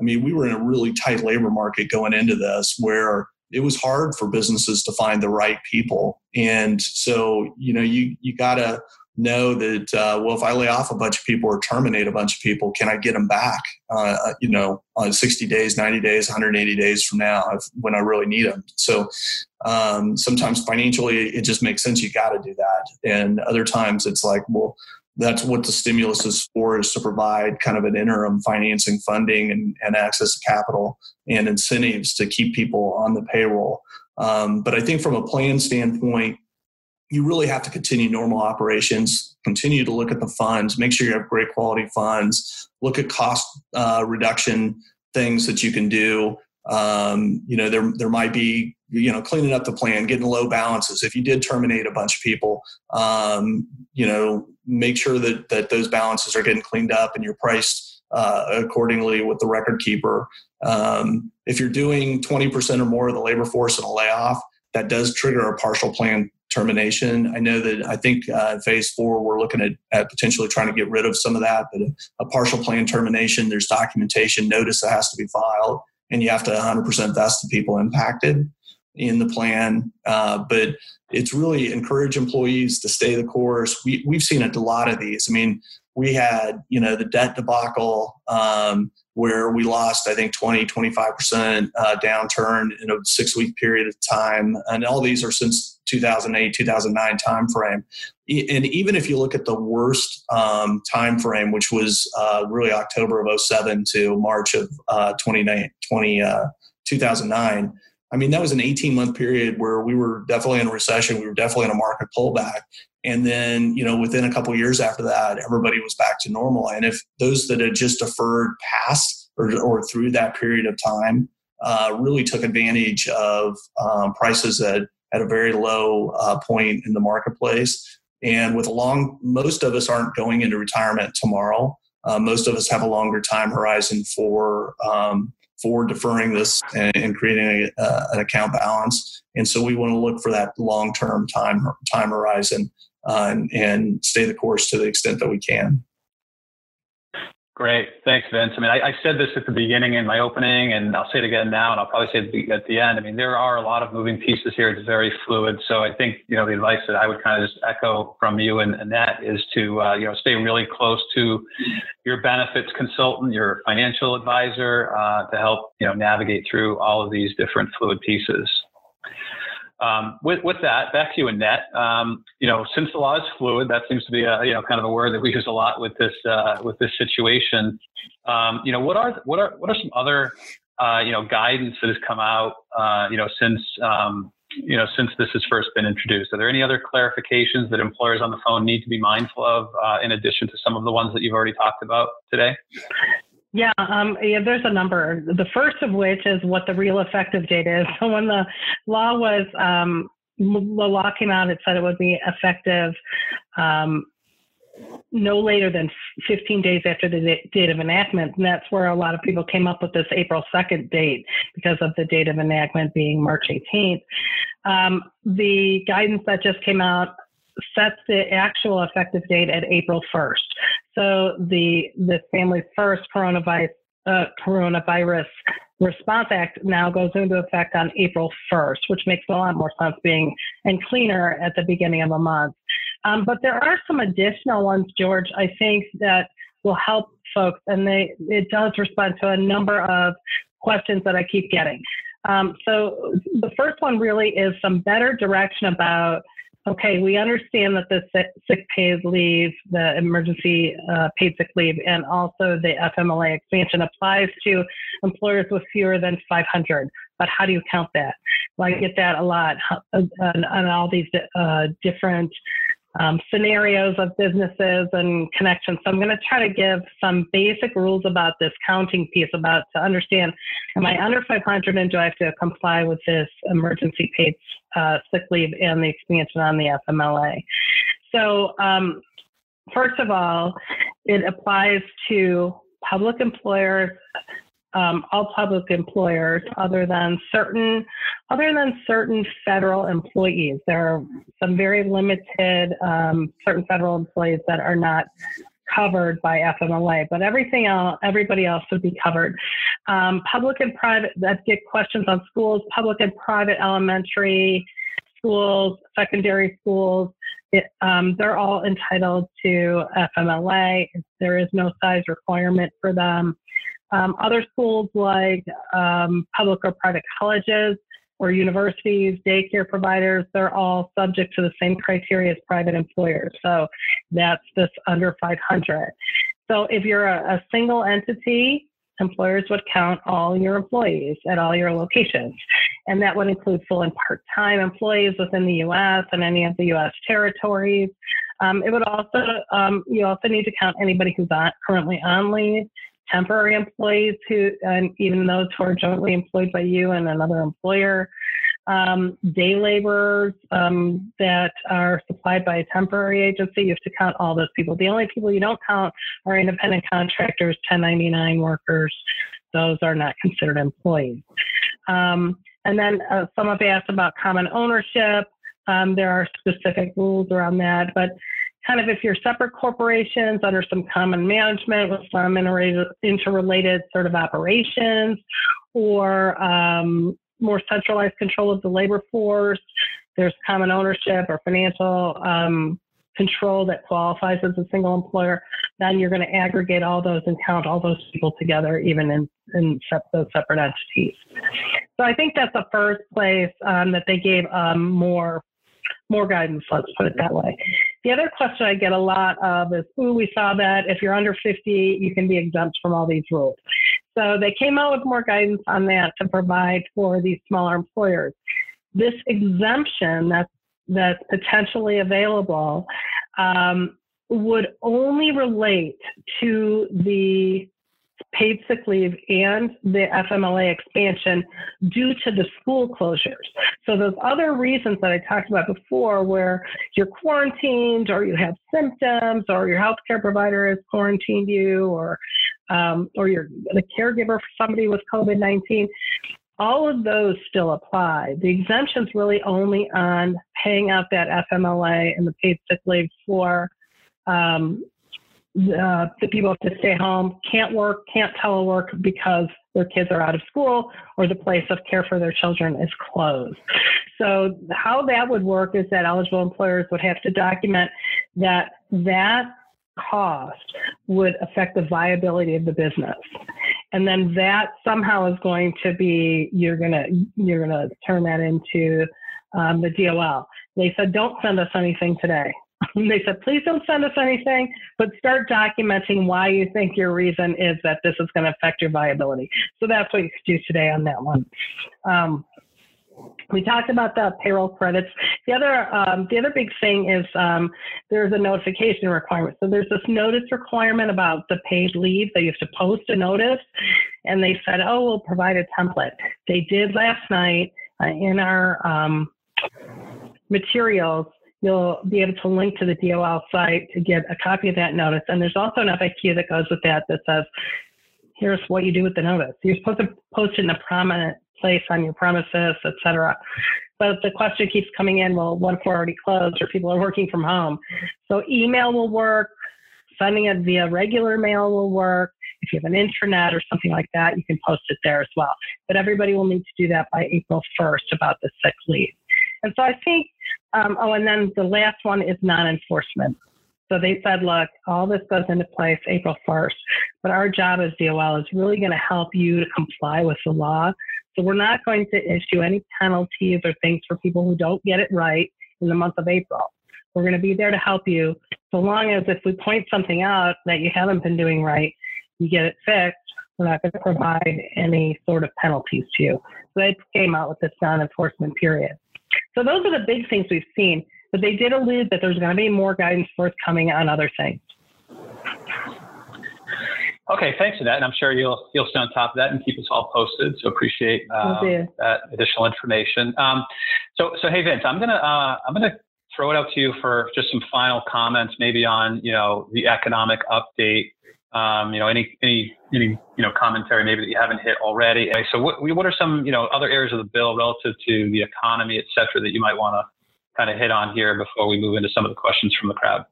I mean, we were in a really tight labor market going into this where it was hard for businesses to find the right people. And so, you know, you, you got to know that, uh, well, if I lay off a bunch of people or terminate a bunch of people, can I get them back, uh, uh you know, on 60 days, 90 days, 180 days from now if, when I really need them? So um, sometimes financially, it just makes sense. You got to do that. And other times it's like, well, that's what the stimulus is for is to provide kind of an interim financing funding and, and access to capital and incentives to keep people on the payroll. Um, but i think from a plan standpoint you really have to continue normal operations continue to look at the funds make sure you have great quality funds look at cost uh, reduction things that you can do um, you know there, there might be you know cleaning up the plan getting low balances. If you did terminate a bunch of people um, you know make sure that that those balances are getting cleaned up and you're priced uh, accordingly with the record keeper. Um, if you're doing 20% or more of the labor force in a layoff that does trigger a partial plan termination. I know that i think uh, phase four we're looking at, at potentially trying to get rid of some of that but a, a partial plan termination there's documentation notice that has to be filed and you have to 100% vest the people impacted in the plan. Uh, but it's really encourage employees to stay the course. We, we've seen a lot of these. I mean, we had, you know, the debt debacle um, where we lost, I think, 20, 25% uh, downturn in a six week period of time. And all these are since 2008, 2009 timeframe. And even if you look at the worst um, time frame, which was uh, really October of 07 to March of uh, 20, uh, 2009, I mean, that was an 18 month period where we were definitely in a recession. We were definitely in a market pullback. And then, you know, within a couple years after that, everybody was back to normal. And if those that had just deferred past or, or through that period of time uh, really took advantage of um, prices that at a very low uh, point in the marketplace. And with a long, most of us aren't going into retirement tomorrow. Uh, most of us have a longer time horizon for um, for deferring this and, and creating a, uh, an account balance. And so we want to look for that long term time time horizon uh, and, and stay the course to the extent that we can. Great. Thanks, Vince. I mean, I, I, said this at the beginning in my opening, and I'll say it again now, and I'll probably say it at the end. I mean, there are a lot of moving pieces here. It's very fluid. So I think, you know, the advice that I would kind of just echo from you and Annette is to, uh, you know, stay really close to your benefits consultant, your financial advisor, uh, to help, you know, navigate through all of these different fluid pieces. Um, with, with that, back to you, Annette. Um, you know, since the law is fluid, that seems to be a you know kind of a word that we use a lot with this uh, with this situation. Um, you know, what are what are what are some other uh, you know guidance that has come out uh, you know since um, you know since this has first been introduced? Are there any other clarifications that employers on the phone need to be mindful of uh, in addition to some of the ones that you've already talked about today? Yeah, um, yeah, there's a number. The first of which is what the real effective date is. So when the law was, um, the law came out, it said it would be effective um, no later than 15 days after the date of enactment. And that's where a lot of people came up with this April 2nd date because of the date of enactment being March 18th. Um, the guidance that just came out sets the actual effective date at April 1st. So the the Family First Coronavirus uh, Coronavirus Response Act now goes into effect on April 1st, which makes a lot more sense being and cleaner at the beginning of a month. Um, but there are some additional ones, George, I think that will help folks, and they it does respond to a number of questions that I keep getting. Um, so the first one really is some better direction about okay, we understand that the sick paid leave, the emergency uh, paid sick leave, and also the FMLA expansion applies to employers with fewer than 500. But how do you count that? Well, I get that a lot on, on all these uh, different um, scenarios of businesses and connections. So I'm going to try to give some basic rules about this counting piece about to understand, am I under 500 and do I have to comply with this emergency paid uh, sick leave and the expansion on the FMLA? So um, first of all, it applies to public employers, um, all public employers other than certain other than certain federal employees. There are some very limited um, certain federal employees that are not covered by FMLA, but everything else, everybody else would be covered. Um, public and private that get questions on schools, public and private elementary schools, secondary schools. It, um, they're all entitled to FMLA. There is no size requirement for them. Um, other schools like um, public or private colleges or universities, daycare providers, they're all subject to the same criteria as private employers. So that's this under 500. So if you're a, a single entity, employers would count all your employees at all your locations. And that would include full and part time employees within the US and any of the US territories. Um, it would also, um, you also need to count anybody who's on, currently on leave temporary employees who, and even those who are jointly employed by you and another employer, um, day laborers um, that are supplied by a temporary agency. You have to count all those people. The only people you don't count are independent contractors, 1099 workers. Those are not considered employees. Um, and then uh, some have asked about common ownership. Um, there are specific rules around that, but kind of if you're separate corporations under some common management with some interrelated sort of operations or um, more centralized control of the labor force, there's common ownership or financial um, control that qualifies as a single employer, then you're going to aggregate all those and count all those people together, even in, in those separate entities. So I think that's the first place um, that they gave um, more more guidance. Let's put it that way. The other question I get a lot of is, "Ooh, we saw that if you're under 50, you can be exempt from all these rules." So they came out with more guidance on that to provide for these smaller employers. This exemption that's that's potentially available um, would only relate to the paid sick leave and the FMLA expansion due to the school closures. So those other reasons that I talked about before, where you're quarantined or you have symptoms or your healthcare provider has quarantined you or um, or you're the caregiver for somebody with COVID-19, all of those still apply. The exemption's really only on paying out that FMLA and the paid sick leave for um, the people have to stay home, can't work, can't telework because their kids are out of school or the place of care for their children is closed. So how that would work is that eligible employers would have to document that that cost would affect the viability of the business. And then that somehow is going to be you're gonna you're gonna turn that into um, the DOL. They said don't send us anything today. they said, please don't send us anything, but start documenting why you think your reason is that this is going to affect your viability. So that's what you could do today on that one. Um, we talked about the payroll credits. The other, um, the other big thing is um, there's a notification requirement. So there's this notice requirement about the paid leave you have to post a notice, and they said, oh, we'll provide a template. They did last night uh, in our um, materials you'll be able to link to the DOL site to get a copy of that notice. And there's also an FAQ that goes with that that says, here's what you do with the notice. You're supposed to post it in a prominent place on your premises, et cetera. But the question keeps coming in, well, what if we're already closed or people are working from home? So email will work, sending it via regular mail will work. If you have an intranet or something like that, you can post it there as well. But everybody will need to do that by April 1st about the sick leave. And so I think, um, oh, and then the last one is non enforcement. So they said, look, all this goes into place April 1st, but our job as DOL is really going to help you to comply with the law. So we're not going to issue any penalties or things for people who don't get it right in the month of April. We're going to be there to help you so long as if we point something out that you haven't been doing right, you get it fixed, we're not going to provide any sort of penalties to you. So they came out with this non enforcement period. So those are the big things we've seen, but they did allude that there's going to be more guidance forthcoming on other things. Okay, thanks for that, and I'm sure you'll you'll stay on top of that and keep us all posted. So appreciate um, that additional information. Um, so so hey Vince, I'm gonna uh, I'm gonna throw it out to you for just some final comments, maybe on you know the economic update um, you know, any, any, any, you know, commentary maybe that you haven't hit already. So what, what are some, you know, other areas of the bill relative to the economy, et cetera, that you might want to kind of hit on here before we move into some of the questions from the crowd?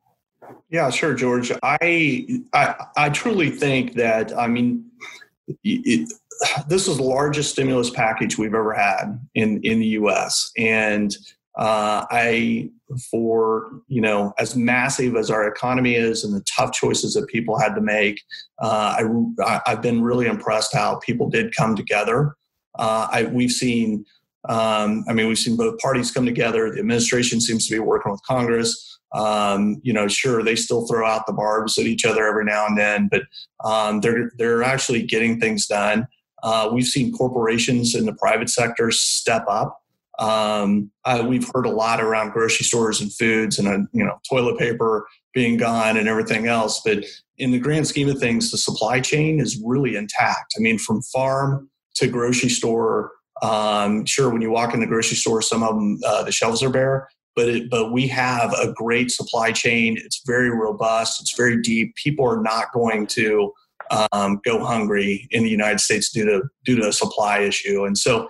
Yeah, sure, George. I, I, I truly think that, I mean, it, this is the largest stimulus package we've ever had in, in the U.S. And uh, I, for you know, as massive as our economy is and the tough choices that people had to make, uh, I, I've been really impressed how people did come together. Uh, I, we've seen, um, I mean, we've seen both parties come together. The administration seems to be working with Congress. Um, you know, sure, they still throw out the barbs at each other every now and then, but um, they're they're actually getting things done. Uh, we've seen corporations in the private sector step up. Um, we've heard a lot around grocery stores and foods and uh, you know toilet paper being gone and everything else, but in the grand scheme of things, the supply chain is really intact. I mean, from farm to grocery store. Um, sure, when you walk in the grocery store, some of them uh, the shelves are bare, but it, but we have a great supply chain. It's very robust. It's very deep. People are not going to um, go hungry in the United States due to due to a supply issue. And so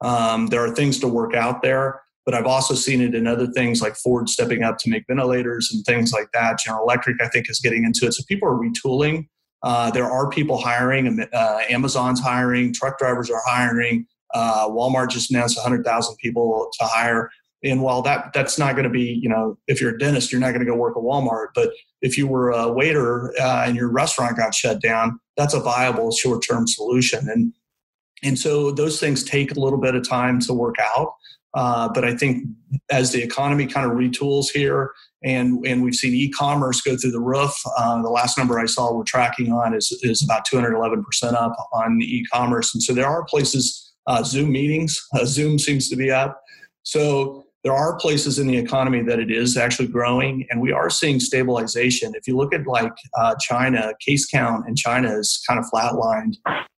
um, there are things to work out there, but I've also seen it in other things like Ford stepping up to make ventilators and things like that. General Electric, I think, is getting into it. So people are retooling. Uh, there are people hiring. Uh, Amazon's hiring. Truck drivers are hiring. Uh, Walmart just announced 100,000 people to hire. and while that that's not going to be, you know, if you're a dentist, you're not going to go work at Walmart. But if you were a waiter uh, and your restaurant got shut down, that's a viable short-term solution. And and so those things take a little bit of time to work out. Uh, but I think as the economy kind of retools here, and and we've seen e-commerce go through the roof. Uh, the last number I saw we're tracking on is is about 211 percent up on e-commerce, and so there are places. Uh, Zoom meetings, uh, Zoom seems to be up. So there are places in the economy that it is actually growing, and we are seeing stabilization. If you look at like uh, China, case count in China is kind of flatlined,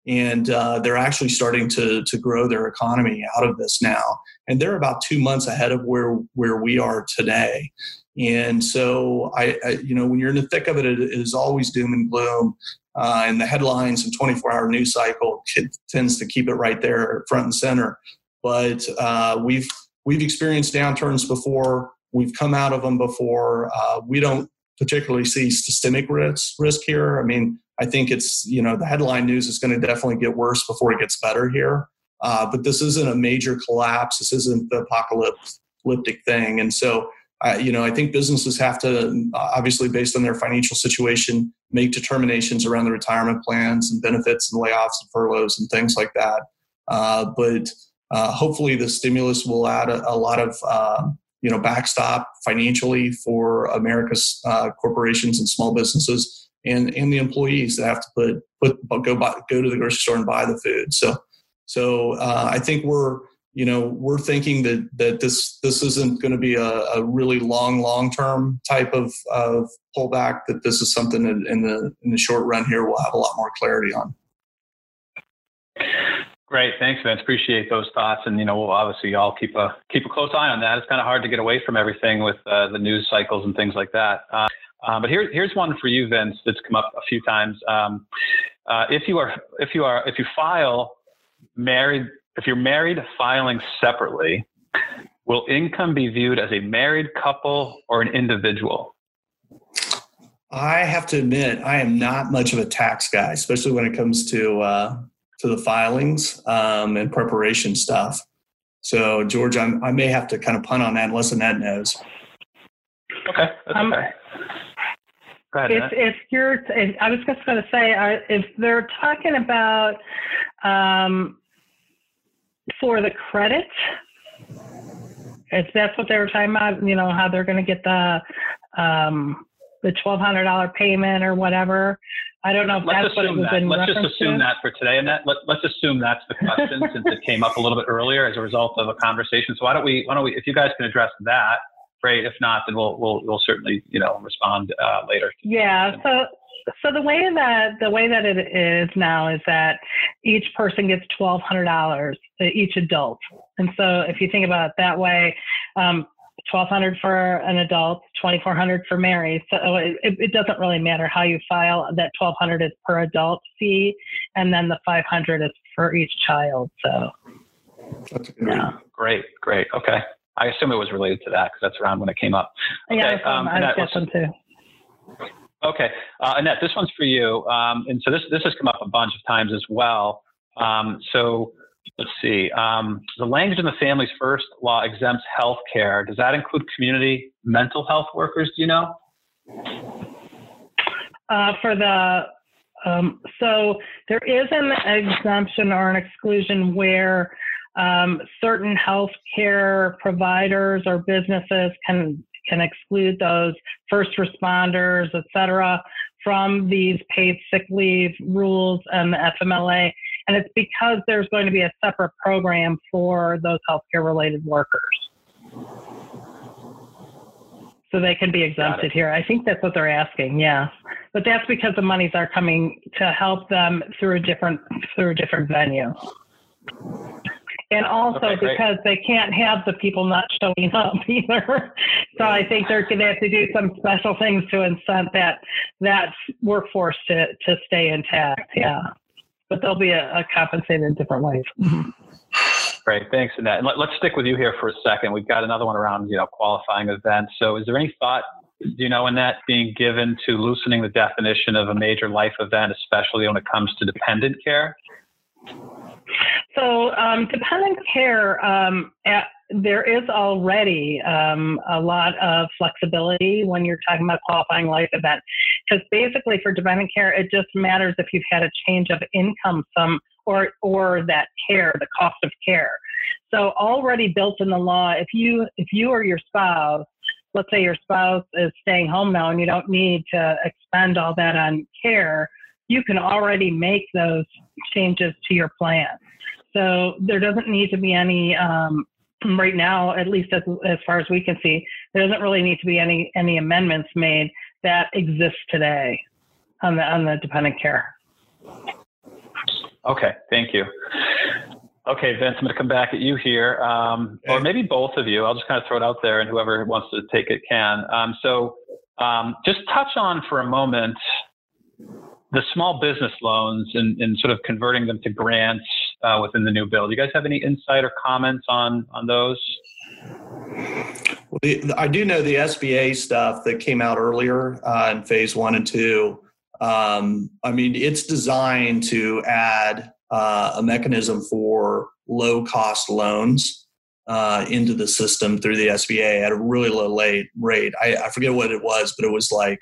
and uh, they're actually starting to to grow their economy out of this now, and they're about two months ahead of where where we are today. And so, I, I you know, when you're in the thick of it, it is always doom and gloom. Uh, and the headlines and 24 hour news cycle tends to keep it right there front and center. But uh, we've we've experienced downturns before. We've come out of them before. Uh, we don't particularly see systemic risk risk here. I mean, I think it's you know the headline news is going to definitely get worse before it gets better here. Uh, but this isn't a major collapse. This isn't the apocalyptic thing, and so. Uh, you know, I think businesses have to, obviously, based on their financial situation, make determinations around the retirement plans and benefits and layoffs and furloughs and things like that. Uh, but uh, hopefully, the stimulus will add a, a lot of uh, you know backstop financially for America's uh, corporations and small businesses and and the employees that have to put put go buy, go to the grocery store and buy the food. So so uh, I think we're you know we're thinking that that this this isn't going to be a, a, really long long term type of, of pullback. That this is something that in the in the short run here we'll have a lot more clarity on. Great, thanks, Vince. Appreciate those thoughts, and you know, we'll obviously all keep a keep a close eye on that. It's kind of hard to get away from everything with uh, the news cycles and things like that. Uh, uh, but here, here's one for you, Vince, that's come up a few times. Um, uh, if you are if you are if you file married if you're married filing separately, will income be viewed as a married couple or an individual? I have to admit, I am not much of a tax guy, especially when it comes to uh, to the filings um, and preparation stuff. So, George, I'm, i may have to kind of punt on that unless Annette knows. Okay. Um, okay. Ahead, if, if you're, if, I was just going to say, uh, if they're talking about um, for the credit, if that's what they were talking about, you know, how they're going to get the um, the twelve hundred dollar payment or whatever. I don't know if let's that's what it was that. Let's just assume to. that for today, and that let, us assume that's the question since it came up a little bit earlier as a result of a conversation. So why don't we? Why don't we? If you guys can address that, great. If not, then we'll we'll, we'll certainly you know respond uh, later. Yeah. So so the way that the way that it is now is that each person gets twelve hundred dollars, to each adult. And so if you think about it that way, um, 1200 for an adult 2400 for married so it, it, doesn't really matter how you file that 1200 is per adult fee and then the 500 is for each child so. Yeah. great great okay. I assume it was related to that because that's around when it came up. Okay, yeah um, i was guessing too. Okay uh, annette this one's for you um, and so this this has come up a bunch of times as well. Um, so Let's see. Um, the language in the Families First law exempts health care. Does that include community mental health workers? Do you know? Uh, for the um, so there is an exemption or an exclusion where um, certain health care providers or businesses can can exclude those first responders, et cetera, from these paid sick leave rules and the FMLA. And it's because there's going to be a separate program for those healthcare related workers. So they can be exempted here. I think that's what they're asking, yeah. But that's because the monies are coming to help them through a different through a different venue. And also okay, because they can't have the people not showing up either. so I think they're going to have to do some special things to incent that that workforce to to stay intact. Yeah but they'll be a, a compensated in different ways. Great, thanks, Annette. And let, us stick with you here for a second. We've got another one around, you know, qualifying events. So, is there any thought, do you know, Annette, being given to loosening the definition of a major life event, especially when it comes to dependent care? So, um, dependent care, um, at, there is already um, a lot of flexibility when you're talking about qualifying life event, because basically for dependent care, it just matters if you've had a change of income, some or or that care, the cost of care. So already built in the law, if you if you or your spouse, let's say your spouse is staying home now and you don't need to expend all that on care, you can already make those changes to your plan. So there doesn't need to be any um, right now, at least as, as far as we can see, there doesn't really need to be any any amendments made that exist today on the on the dependent care. Okay, thank you. Okay, Vince, I'm going to come back at you here, um, or maybe both of you. I'll just kind of throw it out there, and whoever wants to take it can. Um, so, um, just touch on for a moment the small business loans and, and sort of converting them to grants uh, within the new bill. Do you guys have any insight or comments on on those? Well, the, I do know the SBA stuff that came out earlier uh, in phase one and two. Um, I mean, it's designed to add uh, a mechanism for low cost loans uh, into the system through the SBA at a really low rate. I, I forget what it was, but it was like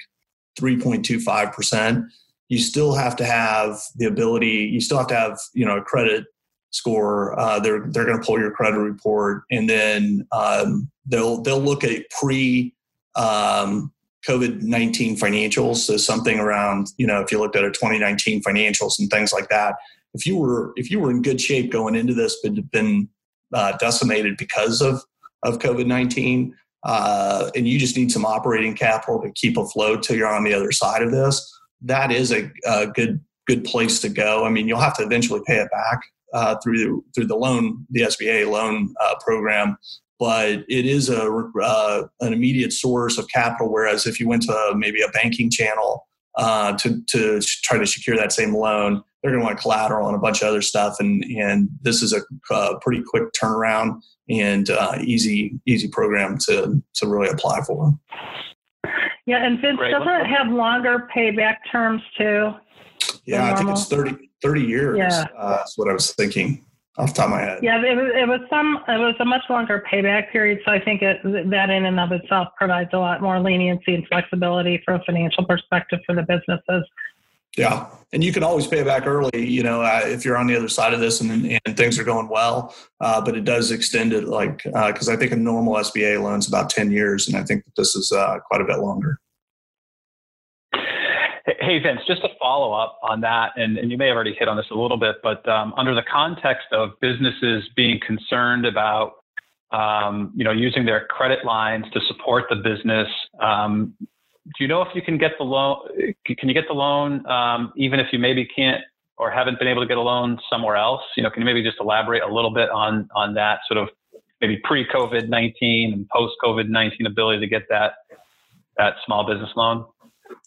3.25 percent you still have to have the ability you still have to have you know a credit score. Uh, they're they're going to pull your credit report and then um, they'll they'll look at pre um, covid-19 financials. So something around you know if you looked at a 2019 financials and things like that. If you were if you were in good shape going into this but been uh, decimated because of of covid-19 uh, and you just need some operating capital to keep afloat till you're on the other side of this that is a, a good good place to go. I mean, you'll have to eventually pay it back uh, through the, through the loan, the SBA loan uh, program, but it is a uh, an immediate source of capital. Whereas if you went to maybe a banking channel uh, to to try to secure that same loan, they're going to want collateral and a bunch of other stuff, and and this is a, pretty quick turnaround and uh, easy easy program to to really apply for. Yeah, and Vince, Great. doesn't it have longer payback terms too? Yeah, I think it's 30, 30 years. Yeah. Uh, that's what I was thinking off the top of my head. Yeah, it was, it was some. It was a much longer payback period, so I think it, that in and of itself provides a lot more leniency and flexibility from a financial perspective for the businesses. Yeah, and you can always pay it back early. You know, uh, if you're on the other side of this and, and things are going well, uh, but it does extend it like because uh, I think a normal SBA loan is about ten years, and I think that this is uh, quite a bit longer. Hey Vince, just to follow up on that, and, and you may have already hit on this a little bit, but um, under the context of businesses being concerned about um, you know using their credit lines to support the business, um, do you know if you can get the loan? Can you get the loan um, even if you maybe can't or haven't been able to get a loan somewhere else? You know, can you maybe just elaborate a little bit on on that sort of maybe pre COVID nineteen and post COVID nineteen ability to get that that small business loan?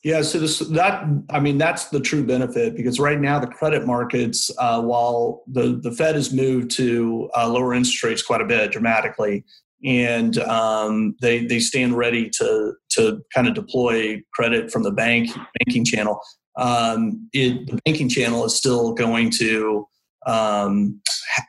Yeah, so this, that I mean that's the true benefit because right now the credit markets, uh, while the the Fed has moved to uh, lower interest rates quite a bit dramatically, and um, they they stand ready to to kind of deploy credit from the bank banking channel. Um, it, the banking channel is still going to um,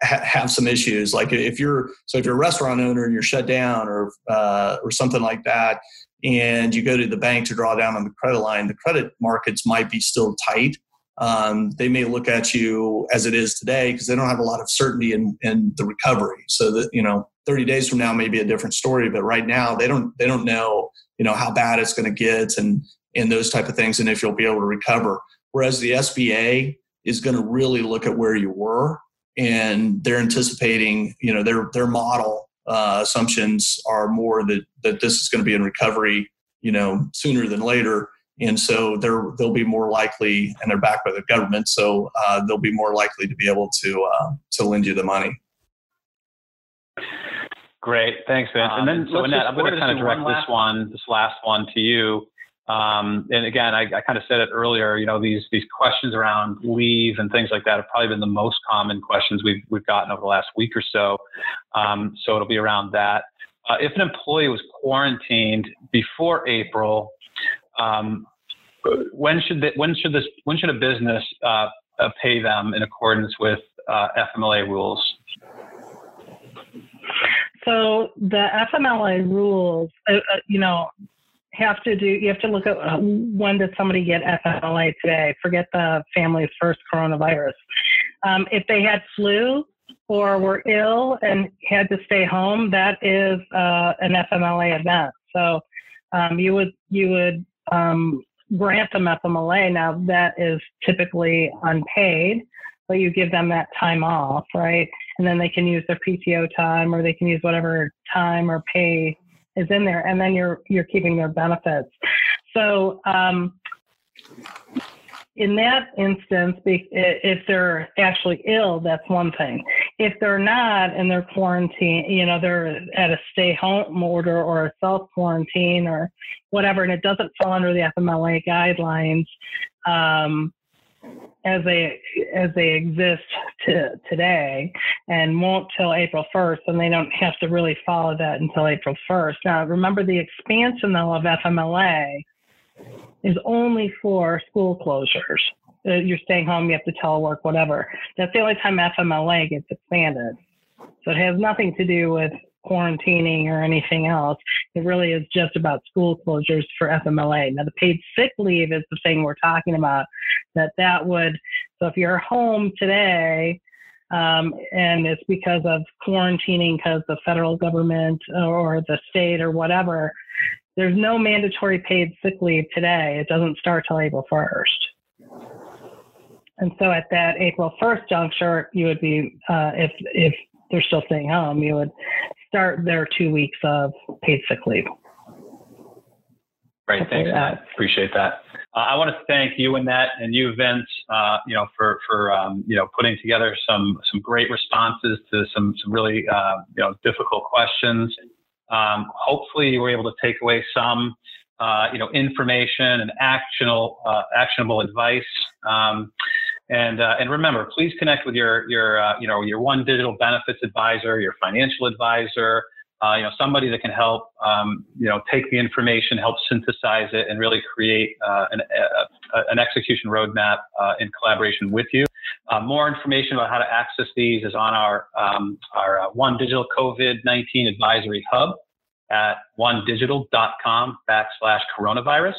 ha- have some issues. Like if you're so if you're a restaurant owner and you're shut down or uh, or something like that, and you go to the bank to draw down on the credit line, the credit markets might be still tight. Um, they may look at you as it is today because they don't have a lot of certainty in, in the recovery. So that you know 30 days from now may be a different story but right now they don't they don't know you know how bad it's going to get and and those type of things and if you'll be able to recover whereas the sba is going to really look at where you were and they're anticipating you know their their model uh, assumptions are more that that this is going to be in recovery you know sooner than later and so they're they'll be more likely and they're backed by the government so uh, they'll be more likely to be able to uh, to lend you the money Great, thanks, Vince. Um, and then, so Annette, I'm going to kind of direct one this one, this last one, to you. Um, and again, I, I, kind of said it earlier. You know, these these questions around leave and things like that have probably been the most common questions we've we've gotten over the last week or so. Um, so it'll be around that. Uh, if an employee was quarantined before April, um, when should they, when should this when should a business uh, pay them in accordance with uh, FMLA rules? so the FMLA rules, uh, uh, you know, have to do. You have to look at uh, when did somebody get FMLA today. Forget the Families First coronavirus. Um, if they had flu or were ill and had to stay home, that is uh, an FMLA event. So um, you would you would um, grant them FMLA. Now that is typically unpaid, but you give them that time off, right? And then they can use their PTO time or they can use whatever time or pay is in there, and then you're you're keeping their benefits. So um, in that instance, if they're actually ill, that's one thing. If they're not and they're quarantined, you know, they're at a stay home order or a self quarantine or whatever, and it doesn't fall under the FMLA guidelines um, as they as they exist to, today, and won't till April 1st, and they don't have to really follow that until April 1st. Now, remember the expansion though of FMLA is only for school closures. Uh, you're staying home, you have to telework, whatever. That's the only time FMLA gets expanded. So it has nothing to do with quarantining or anything else. It really is just about school closures for FMLA. Now the paid sick leave is the thing we're talking about. That that would so if you're home today um, and it's because of quarantining because the federal government or the state or whatever, there's no mandatory paid sick leave today. It doesn't start till April 1st. And so at that April 1st juncture, you would be, uh, if, if they're still staying home, you would start their two weeks of paid sick leave. Great, thanks, Matt. Appreciate that. Uh, I want to thank you, Annette, and you, Vince, uh, you know, for for um, you know putting together some some great responses to some some really uh, you know difficult questions. Um, hopefully, you were able to take away some, uh, you know, information and actionable, uh, actionable advice. Um, and uh, and remember, please connect with your your uh, you know your one digital benefits advisor, your financial advisor, uh, you know somebody that can help um, you know take the information, help synthesize it, and really create uh, an, a, an execution roadmap in collaboration with you. Uh, more information about how to access these is on our, um, our uh, One Digital COVID-19 Advisory Hub at onedigital.com backslash coronavirus.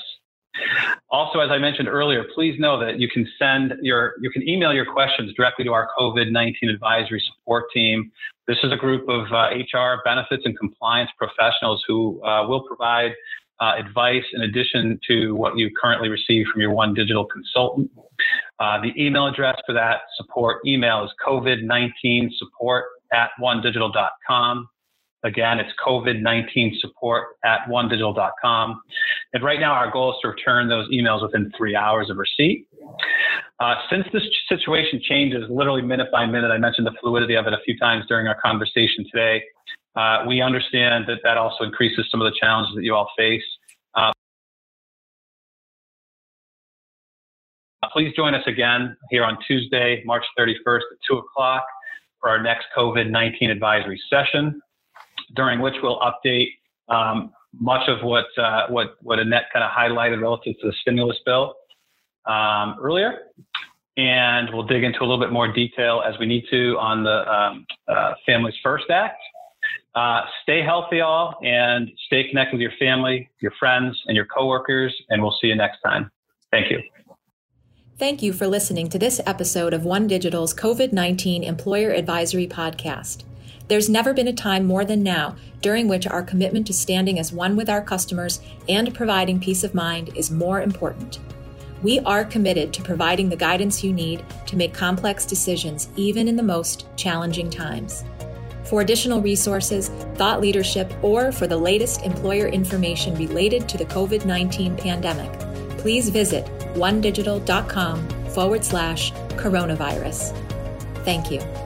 Also, as I mentioned earlier, please know that you can send your, you can email your questions directly to our COVID-19 advisory support team. This is a group of uh, HR benefits and compliance professionals who uh, will provide uh, advice in addition to what you currently receive from your One Digital consultant. Uh, the email address for that support email is COVID-19 support at onedigital.com. Again, it's COVID-19 support at onedigital.com. And right now, our goal is to return those emails within three hours of receipt. Uh, since this situation changes literally minute by minute, I mentioned the fluidity of it a few times during our conversation today. Uh, we understand that that also increases some of the challenges that you all face. Uh, please join us again here on Tuesday, March 31st at 2 o'clock for our next COVID 19 advisory session, during which we'll update um, much of what, uh, what, what Annette kind of highlighted relative to the stimulus bill um, earlier. And we'll dig into a little bit more detail as we need to on the um, uh, Families First Act uh, stay healthy, all, and stay connected with your family, your friends, and your coworkers. And we'll see you next time. Thank you. Thank you for listening to this episode of One Digital's COVID 19 Employer Advisory Podcast. There's never been a time more than now during which our commitment to standing as one with our customers and providing peace of mind is more important. We are committed to providing the guidance you need to make complex decisions, even in the most challenging times. For additional resources, thought leadership, or for the latest employer information related to the COVID 19 pandemic, please visit onedigital.com forward slash coronavirus. Thank you.